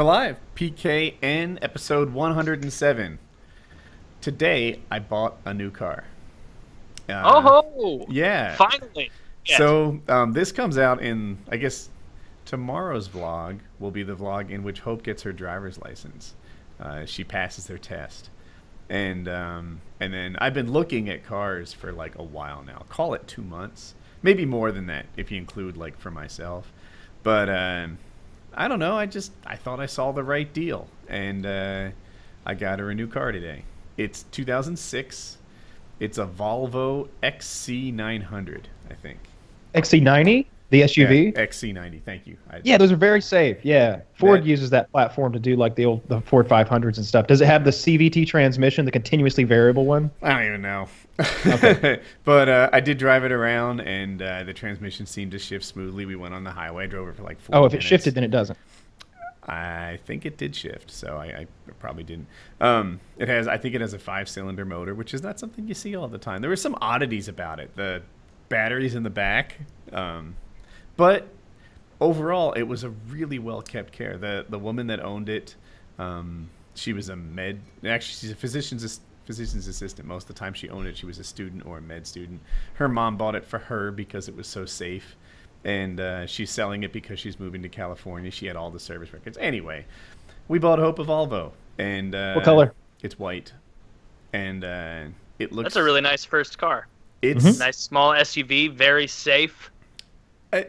We're live. PKN episode 107. Today I bought a new car. Uh, oh, yeah. Finally. Yes. So um, this comes out in, I guess, tomorrow's vlog will be the vlog in which Hope gets her driver's license. Uh, she passes her test, and um, and then I've been looking at cars for like a while now. Call it two months, maybe more than that if you include like for myself. But um, I don't know. I just I thought I saw the right deal, and uh, I got her a new car today. It's 2006. It's a Volvo XC900, I think. XC90, the SUV. Yeah, XC90. Thank you. I, Yeah, those are very safe. Yeah, Ford That- uses that platform to do like the old the Ford 500s and stuff. Does it have the CVT transmission, the continuously variable one? I don't even know. Okay. but uh, I did drive it around, and uh, the transmission seemed to shift smoothly. We went on the highway, drove it for like four. Oh, if it shifted, then it doesn't. I think it did shift, so I, I probably didn't. Um, it has, I think it has a five-cylinder motor, which is not something you see all the time. There were some oddities about it. The batteries in the back, um, but overall, it was a really well-kept care. The the woman that owned it, um, she was a med. Actually, she's a physician's physician's assistant. Most of the time, she owned it. She was a student or a med student. Her mom bought it for her because it was so safe and uh, she's selling it because she's moving to California. She had all the service records. Anyway, we bought Hope a Volvo, and uh, What color? It's white, and uh, it looks. That's a really nice first car. It's Nice small SUV, very safe.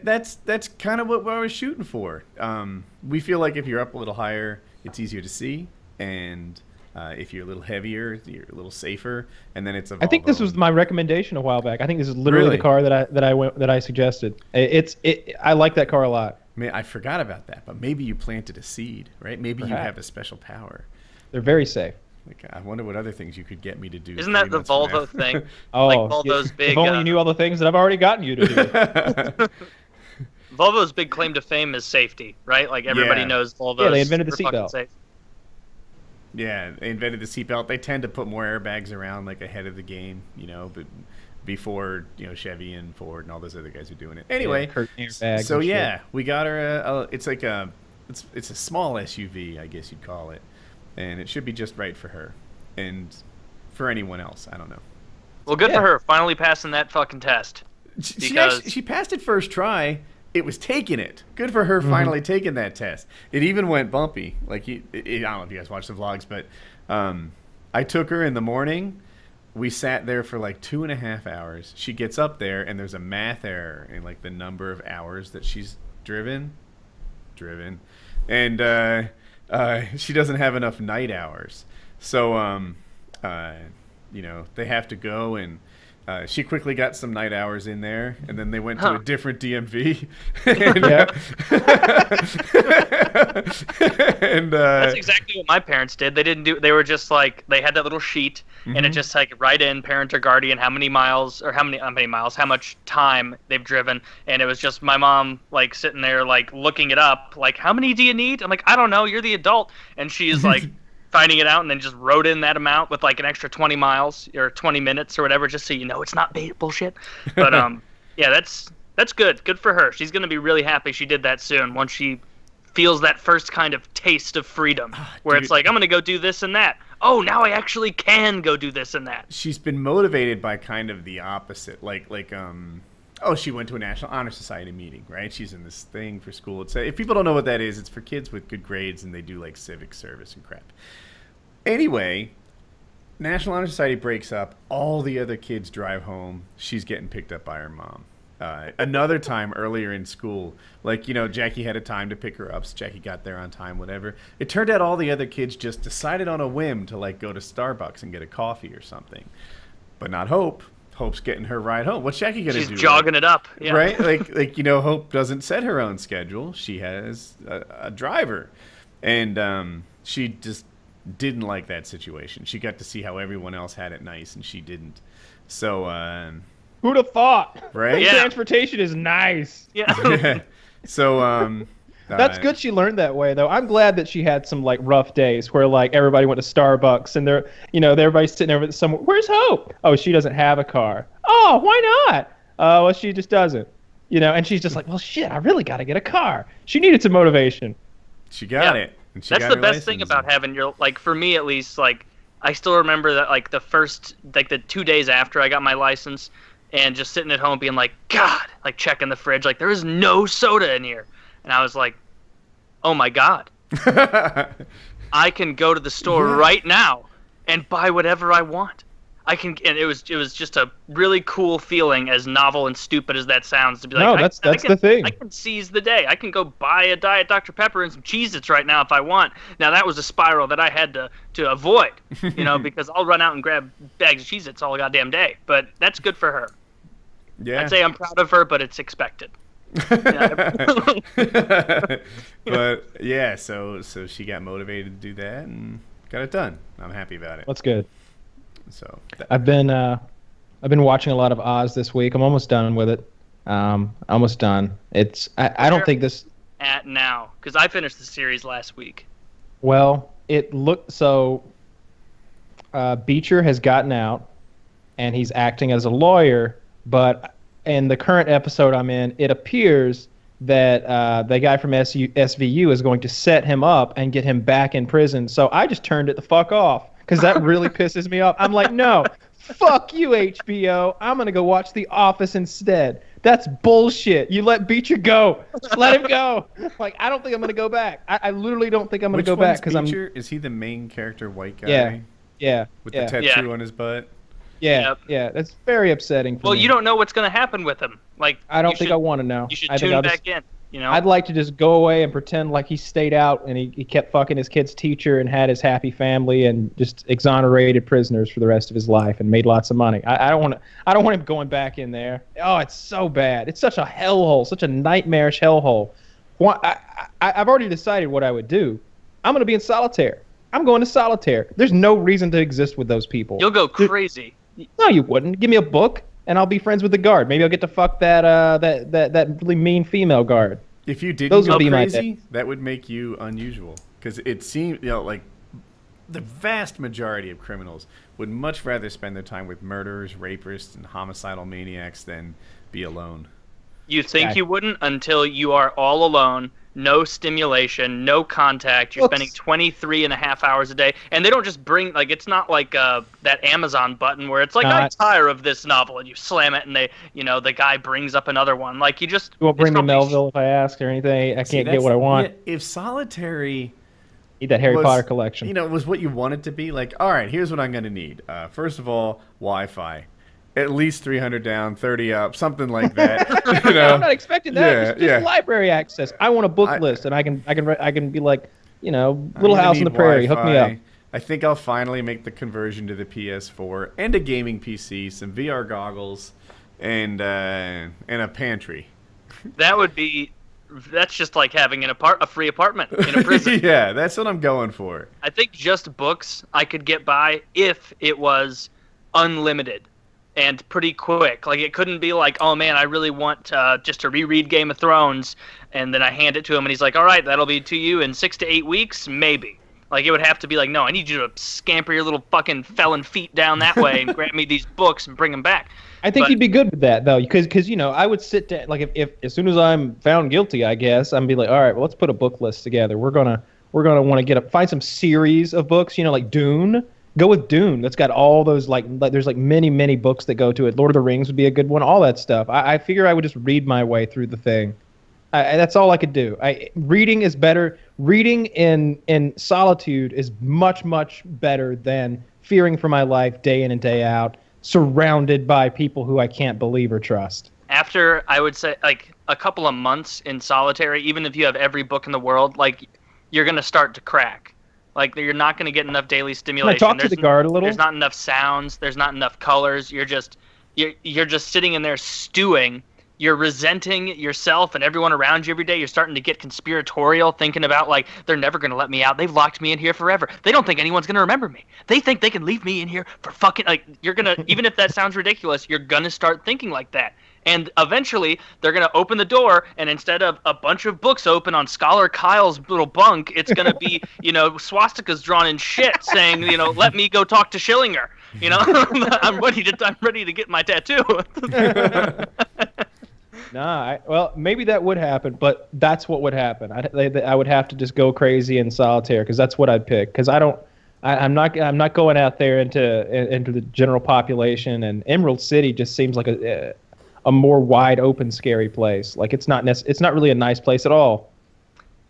That's that's kind of what I was shooting for. Um, we feel like if you're up a little higher, it's easier to see, and uh, if you're a little heavier, you're a little safer. And then it's a. I think this was my recommendation a while back. I think this is literally Really? the car that I that I went that I suggested. I- It's it. I like that car a lot. Man, I forgot about that, but maybe you planted a seed, right? Maybe you have a special power. They're very safe. Like, I wonder what other things you could get me to do. Isn't that the months from. Volvo thing? Oh, Like Volvo's if, big, If only uh, you knew all the things that I've already gotten you to do. Volvo's big claim to fame is safety, right? Like everybody Yeah. knows Volvo's Yeah, they invented the seatbelt. yeah, they invented the seatbelt. They tend to put more airbags around like ahead of the game, you know, but before you know Chevy and Ford and all those other guys are doing it. Anyway, Yeah, airbags so and shit. yeah, we got her. A, a, it's like a, it's it's a small SUV, I guess you'd call it, and it should be just right for her, and for anyone else, I don't know. Well, good Yeah. for her, finally passing that fucking test. She, she Because- actually she passed it first try. It was taking it. Good for Mm-hmm. her finally taking that test. It even went bumpy. Like he, it, I don't know if you guys watch the vlogs, but um, I took her in the morning. We sat there for like two and a half hours. She gets up there and there's a math error in like the number of hours that she's driven, driven, and uh, uh, she doesn't have enough night hours. So um, uh, you know they have to go and. Uh, she quickly got some night hours in there, and then they went to a different DMV. and, and uh, That's exactly what my parents did. They didn't do. They were just like they had that little sheet, and it Mhm. just like write in parent or guardian how many miles or how many how many miles, how much time they've driven, and it was just my mom like sitting there like looking it up, like how many do you need? I'm like I don't know. You're the adult, and she's like finding it out, and then just wrote in that amount with like an extra 20 miles or 20 minutes or whatever, just so you know it's not bullshit. But um, yeah, that's that's good. Good for her. She's gonna be really happy she did that soon once she feels that first kind of taste of freedom where dude. it's like i'm gonna go do this and that oh now i actually can go do this and that she's been motivated by kind of the opposite like like um oh she went to a national honor society meeting right? She's in this thing for school. It's if people don't know what that is it's for kids with good grades and they do like civic service and crap. Anyway national honor society breaks up. All the other kids drive home. She's getting picked up by her mom. Uh, another time earlier in school, like you know, Jackie had a time to pick her up. So Jackie got there on time, whatever. It turned out all the other kids just decided on a whim to like go to Starbucks and get a coffee or something, but not Hope. Hope's getting her ride home. What's Jackie gonna she's do? She's jogging it up yeah. right? Like like you know, Hope doesn't set her own schedule. She has a, a driver, and um, she just didn't like that situation. She got to see how everyone else had it nice, and she didn't. So um, Who'd have thought? Right? Yeah. Transportation is nice. yeah so um, That's good she learned that way though. I'm glad that she had some like rough days where like everybody went to Starbucks and they're you know, everybody's sitting there with somewhere where's Hope? Oh, she doesn't have a car. Oh, why not? Uh well she just doesn't. You know, and she's just like, Well shit, I really gotta get a car. She needed some motivation. She got Yeah. it. And she That's got the her best thing about having your like for me at least like I still remember that like the first like the two days after I got my license and just sitting at home being like God like checking the fridge like there is no soda in here and I was like oh my God I can go to the store Yeah. right now and buy whatever I want. I can, and it was it was just a really cool feeling, as novel and stupid as that sounds, to be like, No, I- that's- I that's can- the thing. I can seize the day. I can go buy a diet Dr Pepper and some Cheez-Its right now if I want. Now that was a spiral that I had to to avoid, you know, because I'll run out and grab bags of Cheez-Its all goddamn day. But that's good for her. yeah. I'd say I'm proud of her, but it's expected. but yeah, so so she got motivated to do that and got it done. I'm happy about it. That's good. So that- I've been uh, I've been watching a lot of Oz this week. I'm almost done with it. Um, almost done. It's I, I don't think this. At now, because I finished the series last week. Well, it looked so. Uh, Beecher has gotten out, and he's acting as a lawyer. But in the current episode I'm in, it appears that uh, the guy from SU, SVU is going to set him up and get him back in prison. So I just turned it the fuck off because that really pisses me off. I'm like, no, fuck you, HBO. I'm gonna go watch The Office instead. That's bullshit. You let Beecher go. Let him go. Like I don't think I'm gonna go back. I, I literally don't think I'm gonna Which go back because I'm Beecher? Is he the main character, white guy? Yeah. yeah With yeah the tattoo Yeah. on his butt. Yeah Yep. yeah. That's very upsetting. For Well, me. you don't know what's going to happen with him. Like I don't think should, I want to know. You should I tune back just, in. You know. I'd like to just go away and pretend like he stayed out and he, he kept fucking his kid's teacher and had his happy family and just exonerated prisoners for the rest of his life and made lots of money. I, I don't want to. I don't want him going back in there. Oh, it's so bad. It's such a hellhole, such a nightmarish hellhole. Why, I, I, I've already decided what I would do. I'm going to be in solitaire. I'm going to solitaire. There's no reason to exist with those people. You'll go crazy. No, you wouldn't. Give me a book, and I'll be friends with the guard. Maybe I'll get to fuck that uh that that that really mean female guard. If you didn't Those go would be my crazy, that would make you unusual. Because it seems, you know, like the vast majority of criminals would much rather spend their time with murderers, rapists, and homicidal maniacs than be alone. You think guy. you wouldn't until you are all alone, no stimulation, no contact. You're Books. spending 23 and a half hours a day. And they don't just bring, like, it's not like uh, that Amazon button where it's like, I Not- tire of this novel, and you slam it, and they, you know, the guy brings up another one. Like, you just. You won't bring me Melville if I ask or anything. I See, can't get what I want. yeah, if solitary Need that Harry was- Potter collection. You know, was what you wanted to be. Like, all right, here's what I'm going to need. Uh, first of all, Wi-Fi, at least 300 down, 30 up, something like that. you know, I'm not expecting that. Yeah, just, just yeah. library access. I want a book I- list, and I can I can re- I can be like, you know, Little House on the need Prairie. Hook me up. I think I'll finally make the conversion to the PS4 and a gaming PC, some VR goggles, and uh, and a pantry. That would be. That's just like having an apart a free apartment in a prison. yeah, that's what I'm going for. I think just books I could get by if it was unlimited and pretty quick. Like it couldn't be like, oh man, I really want uh, just to reread Game of Thrones, and then I hand it to him and he's like, all right, that'll be to you in six to eight weeks, maybe. Like it would have to be like, no, I need you to scamper your little fucking felon feet down that way and grab me these books and bring them back. I think But- you'd be good with that though, because because you know I would sit down like if, if as soon as I'm found guilty, I guess I'm be like, all right, well let's put a book list together. We're gonna we're gonna want to get a find some series of books, you know, like Dune. Go with Dune. That's got all those like, like there's like many many books that go to it. Lord of the Rings would be a good one. All that stuff. I, I figure I would just read my way through the thing. I, that's all I could do. I reading is better. Reading in in solitude is much much better than fearing for my life day in and day out, surrounded by people who I can't believe or trust. after I would say like a couple of months in solitary, even if you have every book in the world, like you're gonna start to crack. Like you're not gonna get enough daily Can I stimulation. talk to There's the n- guard a little? There's not enough sounds. There's not enough colors. You're just you're you're just sitting in there stewing. You're resenting yourself and everyone around you every day. You're starting to get conspiratorial, thinking about like they're never gonna let me out. They've locked me in here forever. They don't think anyone's gonna remember me. They think they can leave me in here for fucking like you're gonna even if that sounds ridiculous, you're gonna start thinking like that. And eventually, they're gonna open the door, and instead of a bunch of books open on Scholar Kyle's little bunk, it's gonna be, you know, swastikas drawn in shit, saying, you know, "Let me go talk to Schillinger." You know, I'm ready to, I'm ready to get my tattoo. Nah, I, well, maybe that would happen, but that's what would happen. I, they, I would have to just go crazy in solitaire because that's what I'd pick. Because I don't, I, I'm not, I'm not going out there into into the general population. And Emerald City just seems like a eh, a more wide open, scary place. Like it's not, nec- it's not really a nice place at all.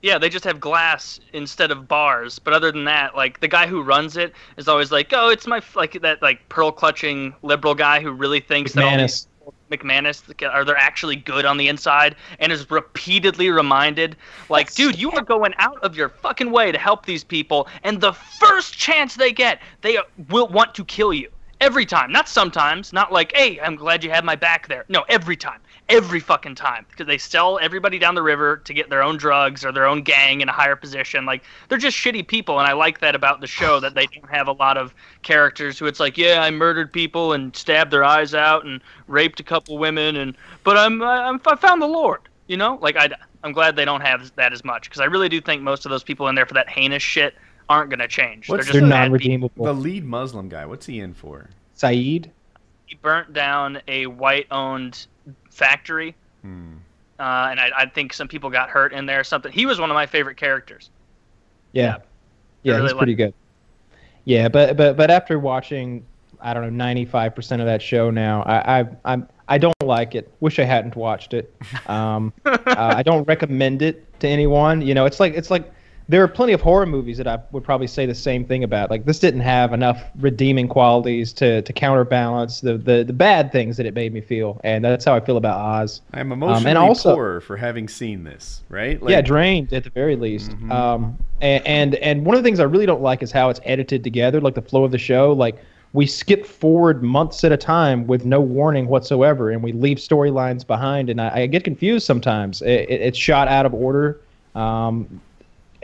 Yeah, they just have glass instead of bars. But other than that, like the guy who runs it is always like, "Oh, it's my f-, like that like pearl clutching liberal guy who really thinks that all McManus. these McManus are they actually good on the inside and is repeatedly reminded like dude you are going out of your fucking way to help these people and the first chance they get they will want to kill you every time. Not sometimes. Not like hey I'm glad you had my back there. No every time. Every fucking time. Because they sell everybody down the river to get their own drugs or their own gang in a higher position. Like they're just shitty people and I like that about the show that they don't have a lot of characters who it's like yeah I murdered people and stabbed their eyes out and raped a couple women and but I'm, I'm I found the Lord you know? Like I I'm glad they don't have that as much because I really do think most of those people in there for that heinous shit aren't gonna change What's they're They're just bad non-redeemable. The lead Muslim guy, what's he in for? Saeed. he burnt down a white-owned factory, Hmm. uh, and I, I think some people got hurt in there. or Something. He was one of my favorite characters. Yeah, yeah, I really he's pretty good. Yeah, but but but after watching, I don't know, ninety five percent of that show now, I I I'm I don't like it. Wish I hadn't watched it. Um, uh, I don't recommend it to anyone. You know, it's like it's like there are plenty of horror movies that I would probably say the same thing about. Like this didn't have enough redeeming qualities to to counterbalance the the, the bad things that it made me feel, and that's how I feel about Oz. I'm emotionally and also- poor for having seen this, right? yeah, drained at the very least. Mhm. Um, and, and and one of the things I really don't like is how it's edited together, like the flow of the show. Like we skip forward months at a time with no warning whatsoever, and we leave storylines behind. And I, I get confused sometimes. It, it, it's shot out of order. Um,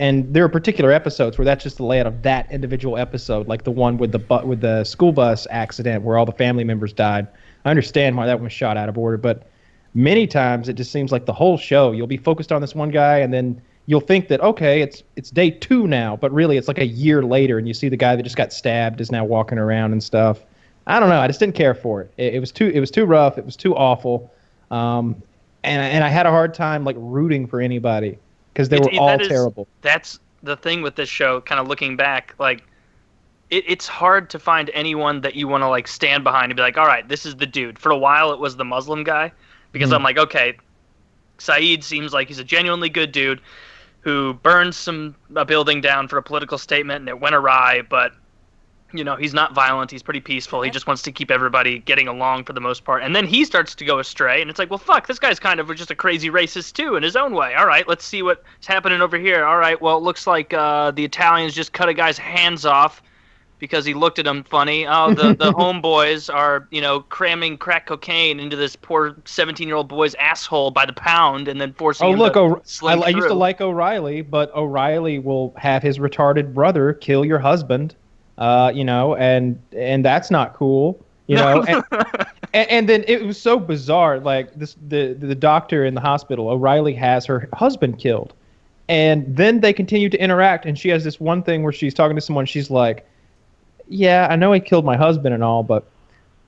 and there are particular episodes where that's just the layout of that individual episode, like the one with the bu- with the school bus accident where all the family members died. I understand why that one was shot out of order, but many times it just seems like the whole show you'll be focused on this one guy and then you'll think that okay it's it's day two now but really it's like a year later and you see the guy that just got stabbed is now walking around and stuff. I don't know i just didn't care for it. It, it was too it was too rough it was too awful um, and, and i had a hard time like rooting for anybody because they It- were all that is- terrible That's the thing with this show. Kind of looking back, like it, it's hard to find anyone that you want to like stand behind and be like, all right, this is the dude. For a while, it was the Muslim guy because Mhm. I'm like, okay, Saeed seems like he's a genuinely good dude who burned some a building down for a political statement and it went awry, but you know he's not violent he's pretty peaceful he just wants to keep everybody getting along for the most part and then he starts to go astray and it's like well fuck this guy's kind of just a crazy racist too in his own way all right let's see what's happening over here all right well it looks like uh, the italians just cut a guy's hands off because he looked at him funny oh the, the homeboys are you know cramming crack cocaine into this poor 17 year old boy's asshole by the pound and then forcing Oh him look! to O- I, sling I used to like O'Reily, but O'Reily will have his retarded brother kill your husband. Uh, you know, and and that's not cool. You know, and, and, and then it was so bizarre. Like this, the the doctor in the hospital, O'Reily has her husband killed, and then they continue to interact. And she has this one thing where she's talking to someone. She's like, "Yeah, I know he killed my husband and all, but."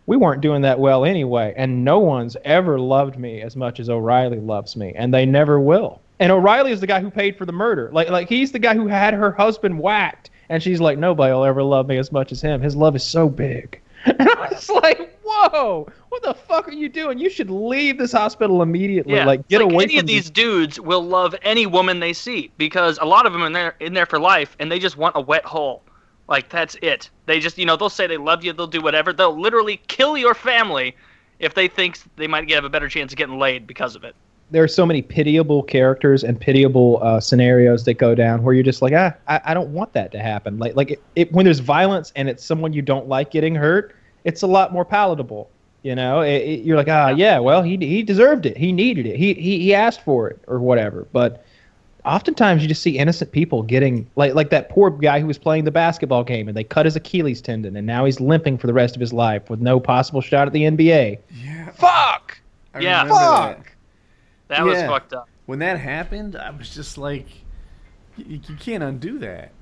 We weren't doing that well anyway, and no one's ever loved me as much as O'Reily loves me, and they never will. And O'Reily is the guy who paid for the murder. Like, like he's the guy who had her husband whacked, and she's like, nobody will ever love me as much as him. His love is so big. And I was like, whoa, what the fuck are you doing? You should leave this hospital immediately. Yeah, like, get like away any from of these dudes will love any woman they see because a lot of them are in there in there for life and they just want a wet hole. Like that's it. They just you know they'll say they love you, they'll do whatever. They'll literally kill your family if they think they might get have a better chance of getting laid because of it. There are so many pitiable characters and pitiable uh, scenarios that go down where you're just like, ah, I, I don't want that to happen. Like, like it, it, when there's violence and it's someone you don't like getting hurt, it's a lot more palatable. You know, it, it- you're like, ah, yeah, well, he he deserved it, he needed it, he he he asked for it or whatever. But oftentimes you just see innocent people getting like like that poor guy who was playing the basketball game and they cut his Achilles tendon and now he's limping for the rest of his life with no possible shot at the NBA. Yeah. Fuck. I Yeah. remember that. Fuck. That was fucked up. When that happened, I was just like, you, you can't undo that.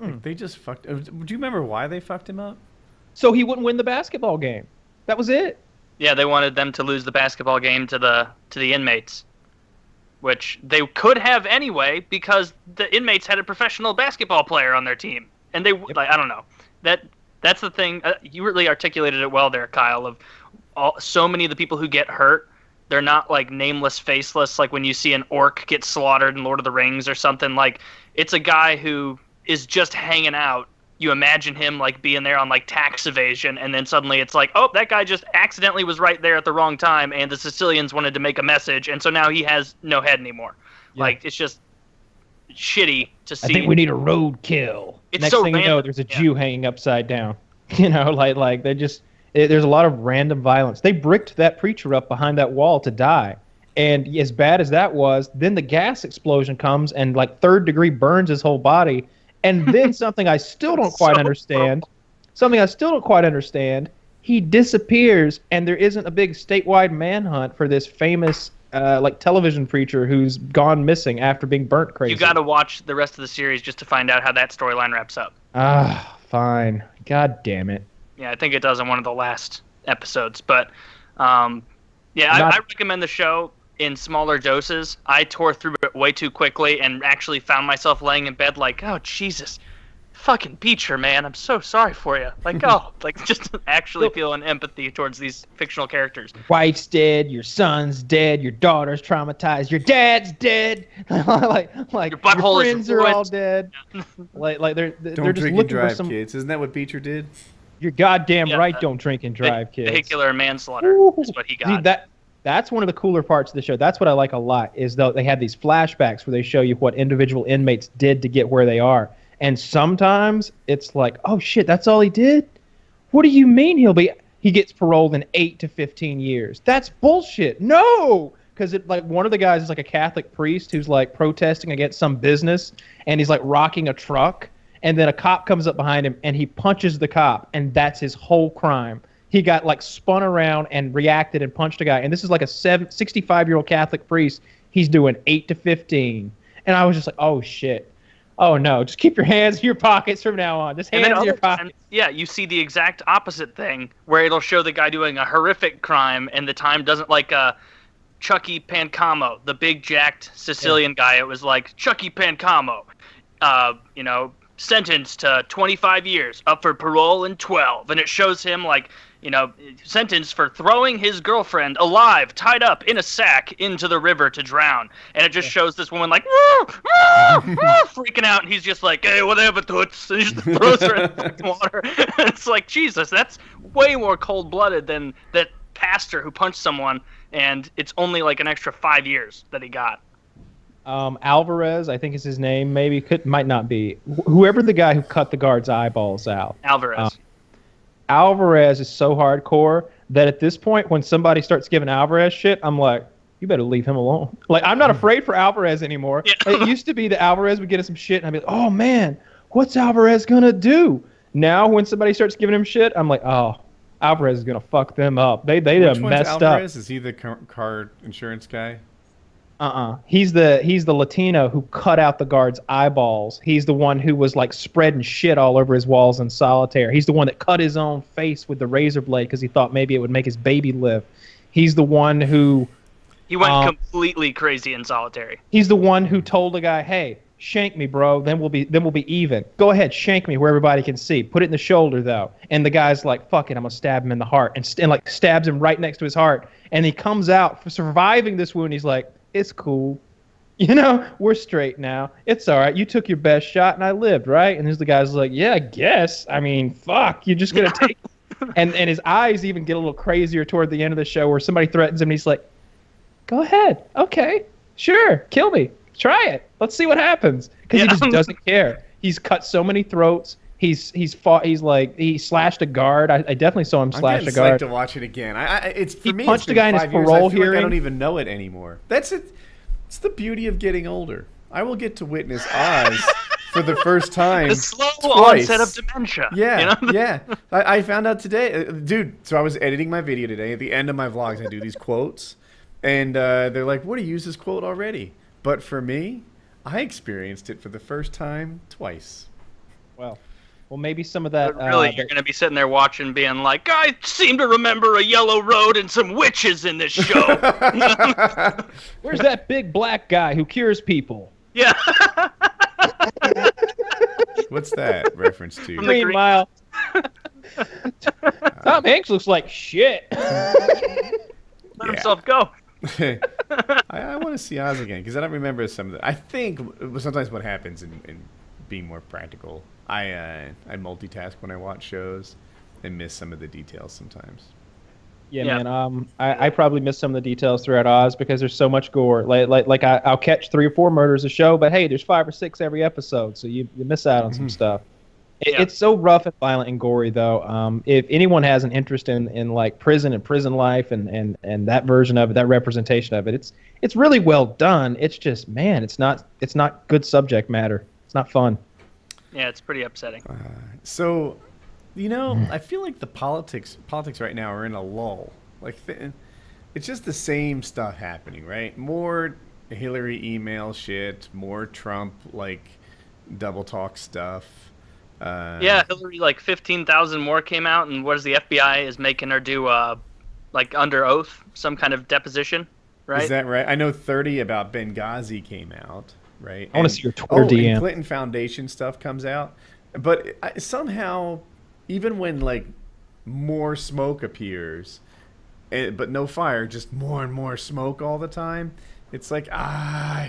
Like, they just fucked. uh, Do you remember why they fucked him up? so he wouldn't win the basketball game. That was it. Yeah, they wanted them to lose the basketball game to the to the inmates, which they could have anyway because the inmates had a professional basketball player on their team, and they like I don't know that that's the thing. Uh, you really articulated it well there, Kyle. Of all, so many of the people who get hurt, they're not like nameless, faceless. Like when you see an orc get slaughtered in Lord of the Rings or something. Like it's a guy who is just hanging out you imagine him like being there on like tax evasion and then suddenly it's like oh that guy just accidentally was right there at the wrong time and the sicilians wanted to make a message and so now he has no head anymore Yeah. like it's just shitty to see I think we need a roadkill. It's Next so thing you know, random, there's a yeah. Jew hanging upside down. You know, like like they just it, there's a lot of random violence. They bricked that preacher up behind that wall to die. And as bad as that was, then the gas explosion comes and like third degree burns his whole body. And then something I still don't quite So understand, something I still don't quite understand, he disappears and there isn't a big statewide manhunt for this famous uh, like television preacher who's gone missing after being burnt crazy. you got to watch the rest of the series just to find out how that storyline wraps up Ah, fine. God damn it. Yeah i think it does in one of the last episodes but um, yeah Not- I, I recommend the show in smaller doses i tore through it way too quickly and actually found myself laying in bed like oh jesus fucking Beecher, man i'm so sorry for you like oh like just actually feeling empathy towards these fictional characters Wife's dead, your son's dead, your daughter's traumatized, your dad's dead. like, like Your butthole is friends are all dead. like, like they're they're Don't just drink and looking for drive, some. kids. Isn't that what Beecher did? You're goddamn Yeah, right. uh, Don't drink and drive, kids. vehicular manslaughter Ooh. is what he See, got that that's one of the cooler parts of the show. That's what I like a lot. Is though they have these flashbacks where they show you what individual inmates did to get where they are, and sometimes it's like, oh shit, that's all he did. What do you mean he'll be? He gets paroled in eight to fifteen years. That's bullshit. No, because it like one of the guys is like a Catholic priest who's like protesting against some business, and he's like rocking a truck, and then a cop comes up behind him and he punches the cop, and that's his whole crime. He got like spun around and reacted and punched a guy, and this is like a seven, 65 year old Catholic priest. He's doing eight to fifteen, and I was just like, oh shit. Oh no! Just keep your hands in your pockets from now on. Just hands in your pockets. times, yeah, you see the exact opposite thing where it'll show the guy doing a horrific crime and the time doesn't like uh, Chucky Pancamo, the big jacked Sicilian guy. It was like Chucky Pancamo, uh, you know, sentenced to 25 years, up for parole in 12, and it shows him like. You know, sentenced for throwing his girlfriend alive, tied up in a sack into the river to drown, and it just shows this woman like "Ah, ah, ah," freaking out, and he's just like, "Hey, whatever, toots," and he just throws her in the water. it's like Jesus, that's way more cold blooded than that pastor who punched someone, and it's only like an extra five years that he got. Um, Alvarez, I think is his name. Maybe could might not be. Wh- Whoever the guy who cut the guard's eyeballs out. Alvarez. Um, Alvarez is so hardcore that at this point, when somebody starts giving Alvarez shit, I'm like, you better leave him alone. Like I'm not afraid for Alvarez anymore. Yeah. it used to be that Alvarez would get us some shit, and I'd be like, oh man, what's Alvarez gonna do? Now when somebody starts giving him shit, I'm like, oh, Alvarez is gonna fuck them up. They they Which done one's messed up. Alvarez? Is he the car, car insurance guy? Uh-uh. He's the he's the Latino who cut out the guard's eyeballs. He's the one who was like spreading shit all over his walls in solitaire. He's the one that cut his own face with the razor blade because he thought maybe it would make his baby live. He's the one who he went um, completely crazy in solitary. he's the one who told the guy, "Hey, shank me, bro. Then we'll be then we'll be even. Go ahead, shank me where everybody can see. Put it in the shoulder though." And the guy's like, "Fuck it, I'm gonna stab him in the heart," and, st- and like stabs him right next to his heart. And he comes out for surviving this wound. He's like, "It's cool." You know, we're straight now. It's all right. You took your best shot and I lived, right? And there's the guy's like, yeah, I guess. I mean, fuck. You're just gonna take. and and his eyes even get a little crazier toward the end of the show, where somebody threatens him, and he's like, "Go ahead, okay, sure, kill me, try it. Let's see what happens." Because he just doesn't care. He's cut so many throats. He's he's fought. He's like he slashed a guard. I, I definitely saw him slash a guard. I'm getting a psyched guard. to watch it again. I, I it's for He me. punched it's a guy in his years. parole I feel like I don't even know it anymore. That's it. It's the beauty of getting older. I will get to witness Oz for the first time. The slow twice. onset of dementia. Yeah, you know? yeah. I, I found out today, uh, dude. So I was editing my video today. At the end of my vlogs, I do these quotes, and uh, they're like, "What do you use this quote already?" But for me, I experienced it for the first time twice. Well, Well, maybe some of that. But really, uh, you're going to be sitting there watching, being like, I seem to remember a yellow road and some witches in this show. Where's that big black guy who cures people? yeah. What's that reference to? From the Green Green- Mile. Tom Hanks looks like shit. Let Yeah. himself go. I, I want to see Oz again because I don't remember some of the. I think sometimes what happens in, in being more practical, I uh, I multitask when I watch shows and miss some of the details sometimes. Yeah, Yeah. man. Um, I, I probably miss some of the details throughout Oz because there's so much gore. Like, like, like I, I'll catch three or four murders a show, but hey, there's five or six every episode, so you, you miss out on some stuff. It, Yeah. It's so rough and violent and gory, though. Um, if anyone has an interest in, in like prison and prison life and, and, and that version of it, that representation of it, it's it's really well done. It's just, man, it's not it's not good subject matter. It's not fun. Yeah, it's pretty upsetting. So, you know, I feel like the politics politics right now are in a lull. Like, th- it's just the same stuff happening, right? More Hillary email shit, more Trump like double talk stuff. Uh, Yeah, Hillary, like 15,000 more came out, and what is the FBI is making her do, uh, like under oath, some kind of deposition, right? Is that right? I know 30 about Benghazi came out, right? I wanna see your Twitter oh, DM. And Clinton Foundation stuff comes out. But I, somehow, even when like more smoke appears, eh, but no fire, just more and more smoke all the time, it's like, ah,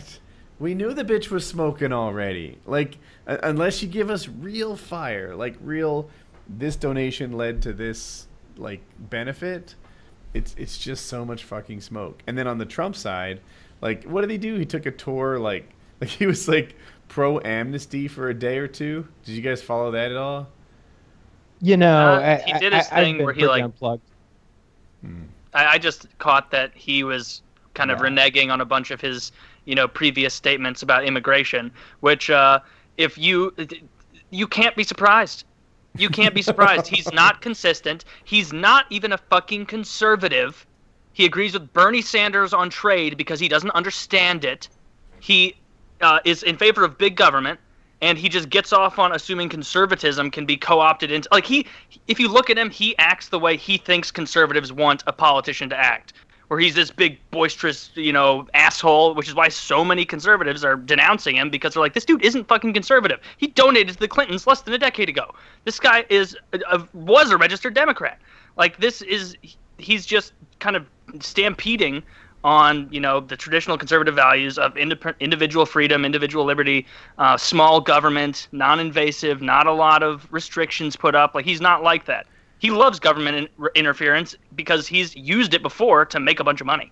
we knew the bitch was smoking already. Like, uh, unless you give us real fire, like real, this donation led to this like benefit it's it's just so much fucking smoke. And then on the Trump side, like what did he do? He took a tour like like he was like pro amnesty for a day or two. Did you guys follow that at all? You know, Uh, I, he did his I, thing where he, like- unplugged. I, I just caught that he was kind of reneging on a bunch of his, you know, previous statements about immigration, which, uh, if you, you can't be surprised. You can't be surprised. He's not consistent. He's not even a fucking conservative. He agrees with Bernie Sanders on trade because he doesn't understand it. He uh, is in favor of big government, and he just gets off on assuming conservatism can be co-opted into. Like he, if you look at him, he acts the way he thinks conservatives want a politician to act. Where he's this big boisterous, you know, asshole, which is why so many conservatives are denouncing him because they're like, this dude isn't fucking conservative. He donated to the Clintons less than a decade ago. This guy is a, a, was a registered Democrat. Like this is he's just kind of stampeding on you know the traditional conservative values of indep- individual freedom, individual liberty, uh, small government, non-invasive, not a lot of restrictions put up. Like he's not like that. He loves government in- interference because he's used it before to make a bunch of money.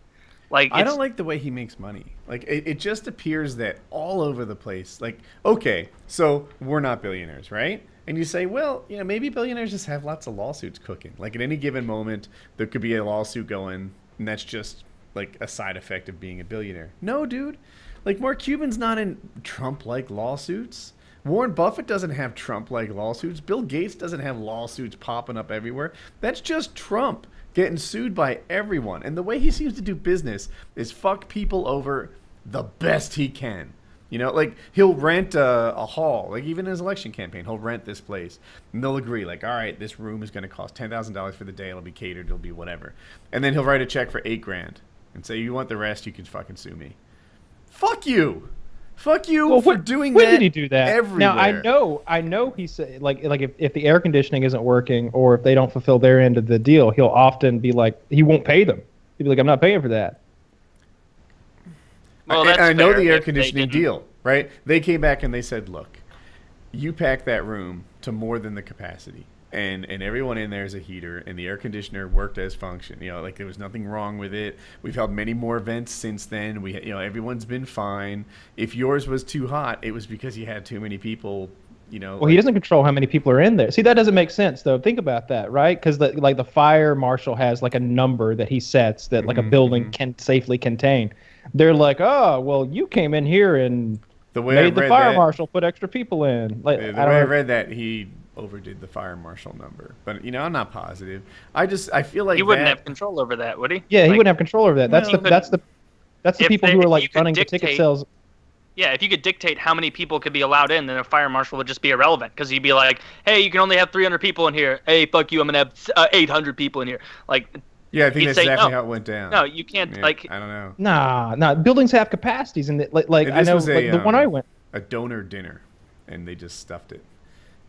Like I don't like the way he makes money. Like it, it just appears that all over the place. Like okay, so we're not billionaires, right? And you say, well, you know, maybe billionaires just have lots of lawsuits cooking. Like at any given moment, there could be a lawsuit going, and that's just like a side effect of being a billionaire. No, dude. Like Mark Cuban's not in Trump-like lawsuits. Warren Buffett doesn't have Trump-like lawsuits. Bill Gates doesn't have lawsuits popping up everywhere. That's just Trump getting sued by everyone. And the way he seems to do business is fuck people over the best he can. You know, like he'll rent a, a hall, like even in his election campaign, he'll rent this place, and they'll agree, like, all right, this room is going to cost ten thousand dollars for the day. It'll be catered. It'll be whatever, and then he'll write a check for eight grand and say, "You want the rest? You can fucking sue me." Fuck you, fuck you Well, for when, doing when that. did he do that? Everywhere. Now I know, I know he said like like if, if the air conditioning isn't working or if they don't fulfill their end of the deal, he'll often be like he won't pay them. He'll be like, I'm not paying for that. well, I, that's I know the air conditioning deal, right? They came back and they said, "Look, you pack that room to more than the capacity, and and everyone in there is a heater, and the air conditioner worked as function. You know, like there was nothing wrong with it. We've held many more events since then. We, you know, everyone's been fine. If yours was too hot, it was because you had too many people." You know, Well, he doesn't control how many people are in there. See, that doesn't make sense though. Think about that, right? Because the like the fire marshal has like a number that he sets that like a Mhm, building mhm. can safely contain. They're like, oh, well, you came in here and the way I made the fire that- marshal put extra people in. Like, The, I way I don't. read that, he overdid the fire marshal number, but you know, I'm not positive. I just I feel like He wouldn't that, have control over that, would he? yeah, he wouldn't have control over that. That's Well, the that's the that's the people they- who are like you could running the ticket sales. Yeah, if you could dictate how many people could be allowed in, then a fire marshal would just be irrelevant because he'd be like, "Hey, you can only have 300 people in here. Hey, fuck you, I'm gonna have uh, 800 people in here." Like, Yeah, I think that's say exactly no. how it went down. no, you can't. Yeah, Like, I don't know. Nah, nah. Buildings have capacities, and like, like And I know was a, like, the one um, I went. a donor dinner, and they just stuffed it,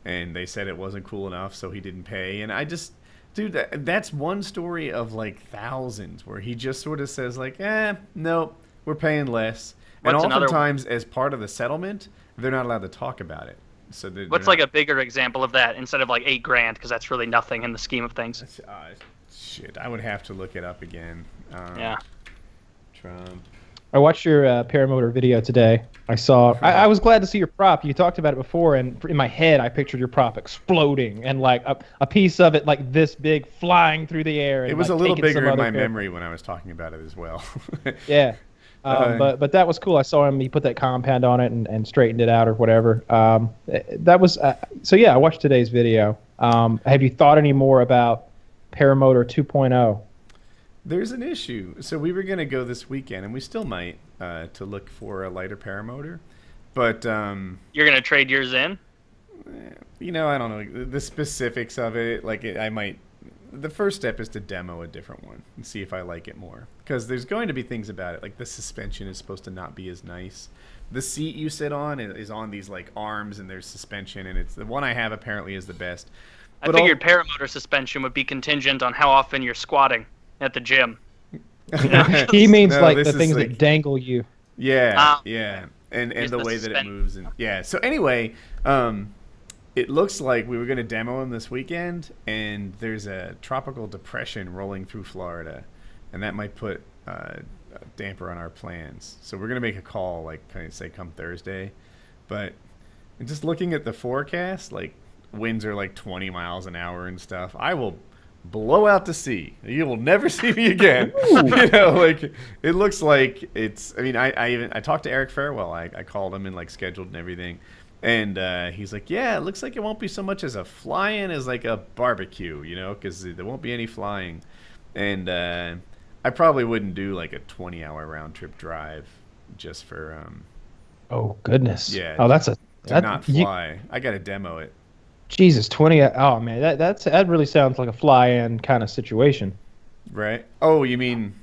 and they said it wasn't cool enough, so he didn't pay. And I just, dude, that, that's one story of like thousands where he just sort of says like, eh, nope, we're paying less. And What's another- oftentimes, as part of the settlement, they're not allowed to talk about it. So they're, what's like a bigger example of that instead of like eight grand? Because that's really nothing in the scheme of things. uh, shit? I would have to look it up again. Um, Yeah. Trump. I watched your uh, paramotor video today. I saw. I, I was glad to see your prop. You talked about it before, and in my head, I pictured your prop exploding and like a, a piece of it like this big flying through the air. And, It was like, a little bigger in my memory when I was talking about it as well. Yeah. Um, Uh, but but that was cool. I saw him. He put that compound on it and, and straightened it out or whatever. Um, eh, that was uh, so. Yeah, I watched today's video. Um, have you thought any more about paramotor 2.0? There's an issue. So we were going to go this weekend, and we still might, uh, to look for a lighter paramotor. But, um, You're gonna trade yours in? you know, I don't know the specifics of it. Like, it, I might. The first step is to demo a different one and see if I like it more. Because there's going to be things about it. Like, the suspension is supposed to not be as nice. The seat you sit on is, on these, like, arms, and there's suspension, and it's the one I have apparently is the best. I But all- figured paramotor suspension would be contingent on how often you're squatting at the gym. He means No, like the things like- that dangle you. Yeah, Ah. yeah, and and the the way that it moves and yeah. So anyway, um, it looks like we were going to demo him this weekend, and there's a tropical depression rolling through Florida, and that might put uh, a damper on our plans. So we're going to make a call, like kind of say come Thursday, but and just looking at the forecast, like winds are like 20 miles an hour and stuff. I will blow out to sea. You will never see me again. you know, like it looks like it's. I mean, I, I even I talked to Eric Farewell. I, I called him and like scheduled and everything, and uh, he's like, yeah, it looks like it won't be so much as a fly-in as like a barbecue. You know, because there won't be any flying, and uh, I probably wouldn't do like a 20-hour round trip drive just for um Oh goodness. Yeah, Oh, that's a that, not you- fly. I got to demo it. Jesus, 20. Oh man, that that's that really sounds like a fly-in kind of situation. Right? Oh, you mean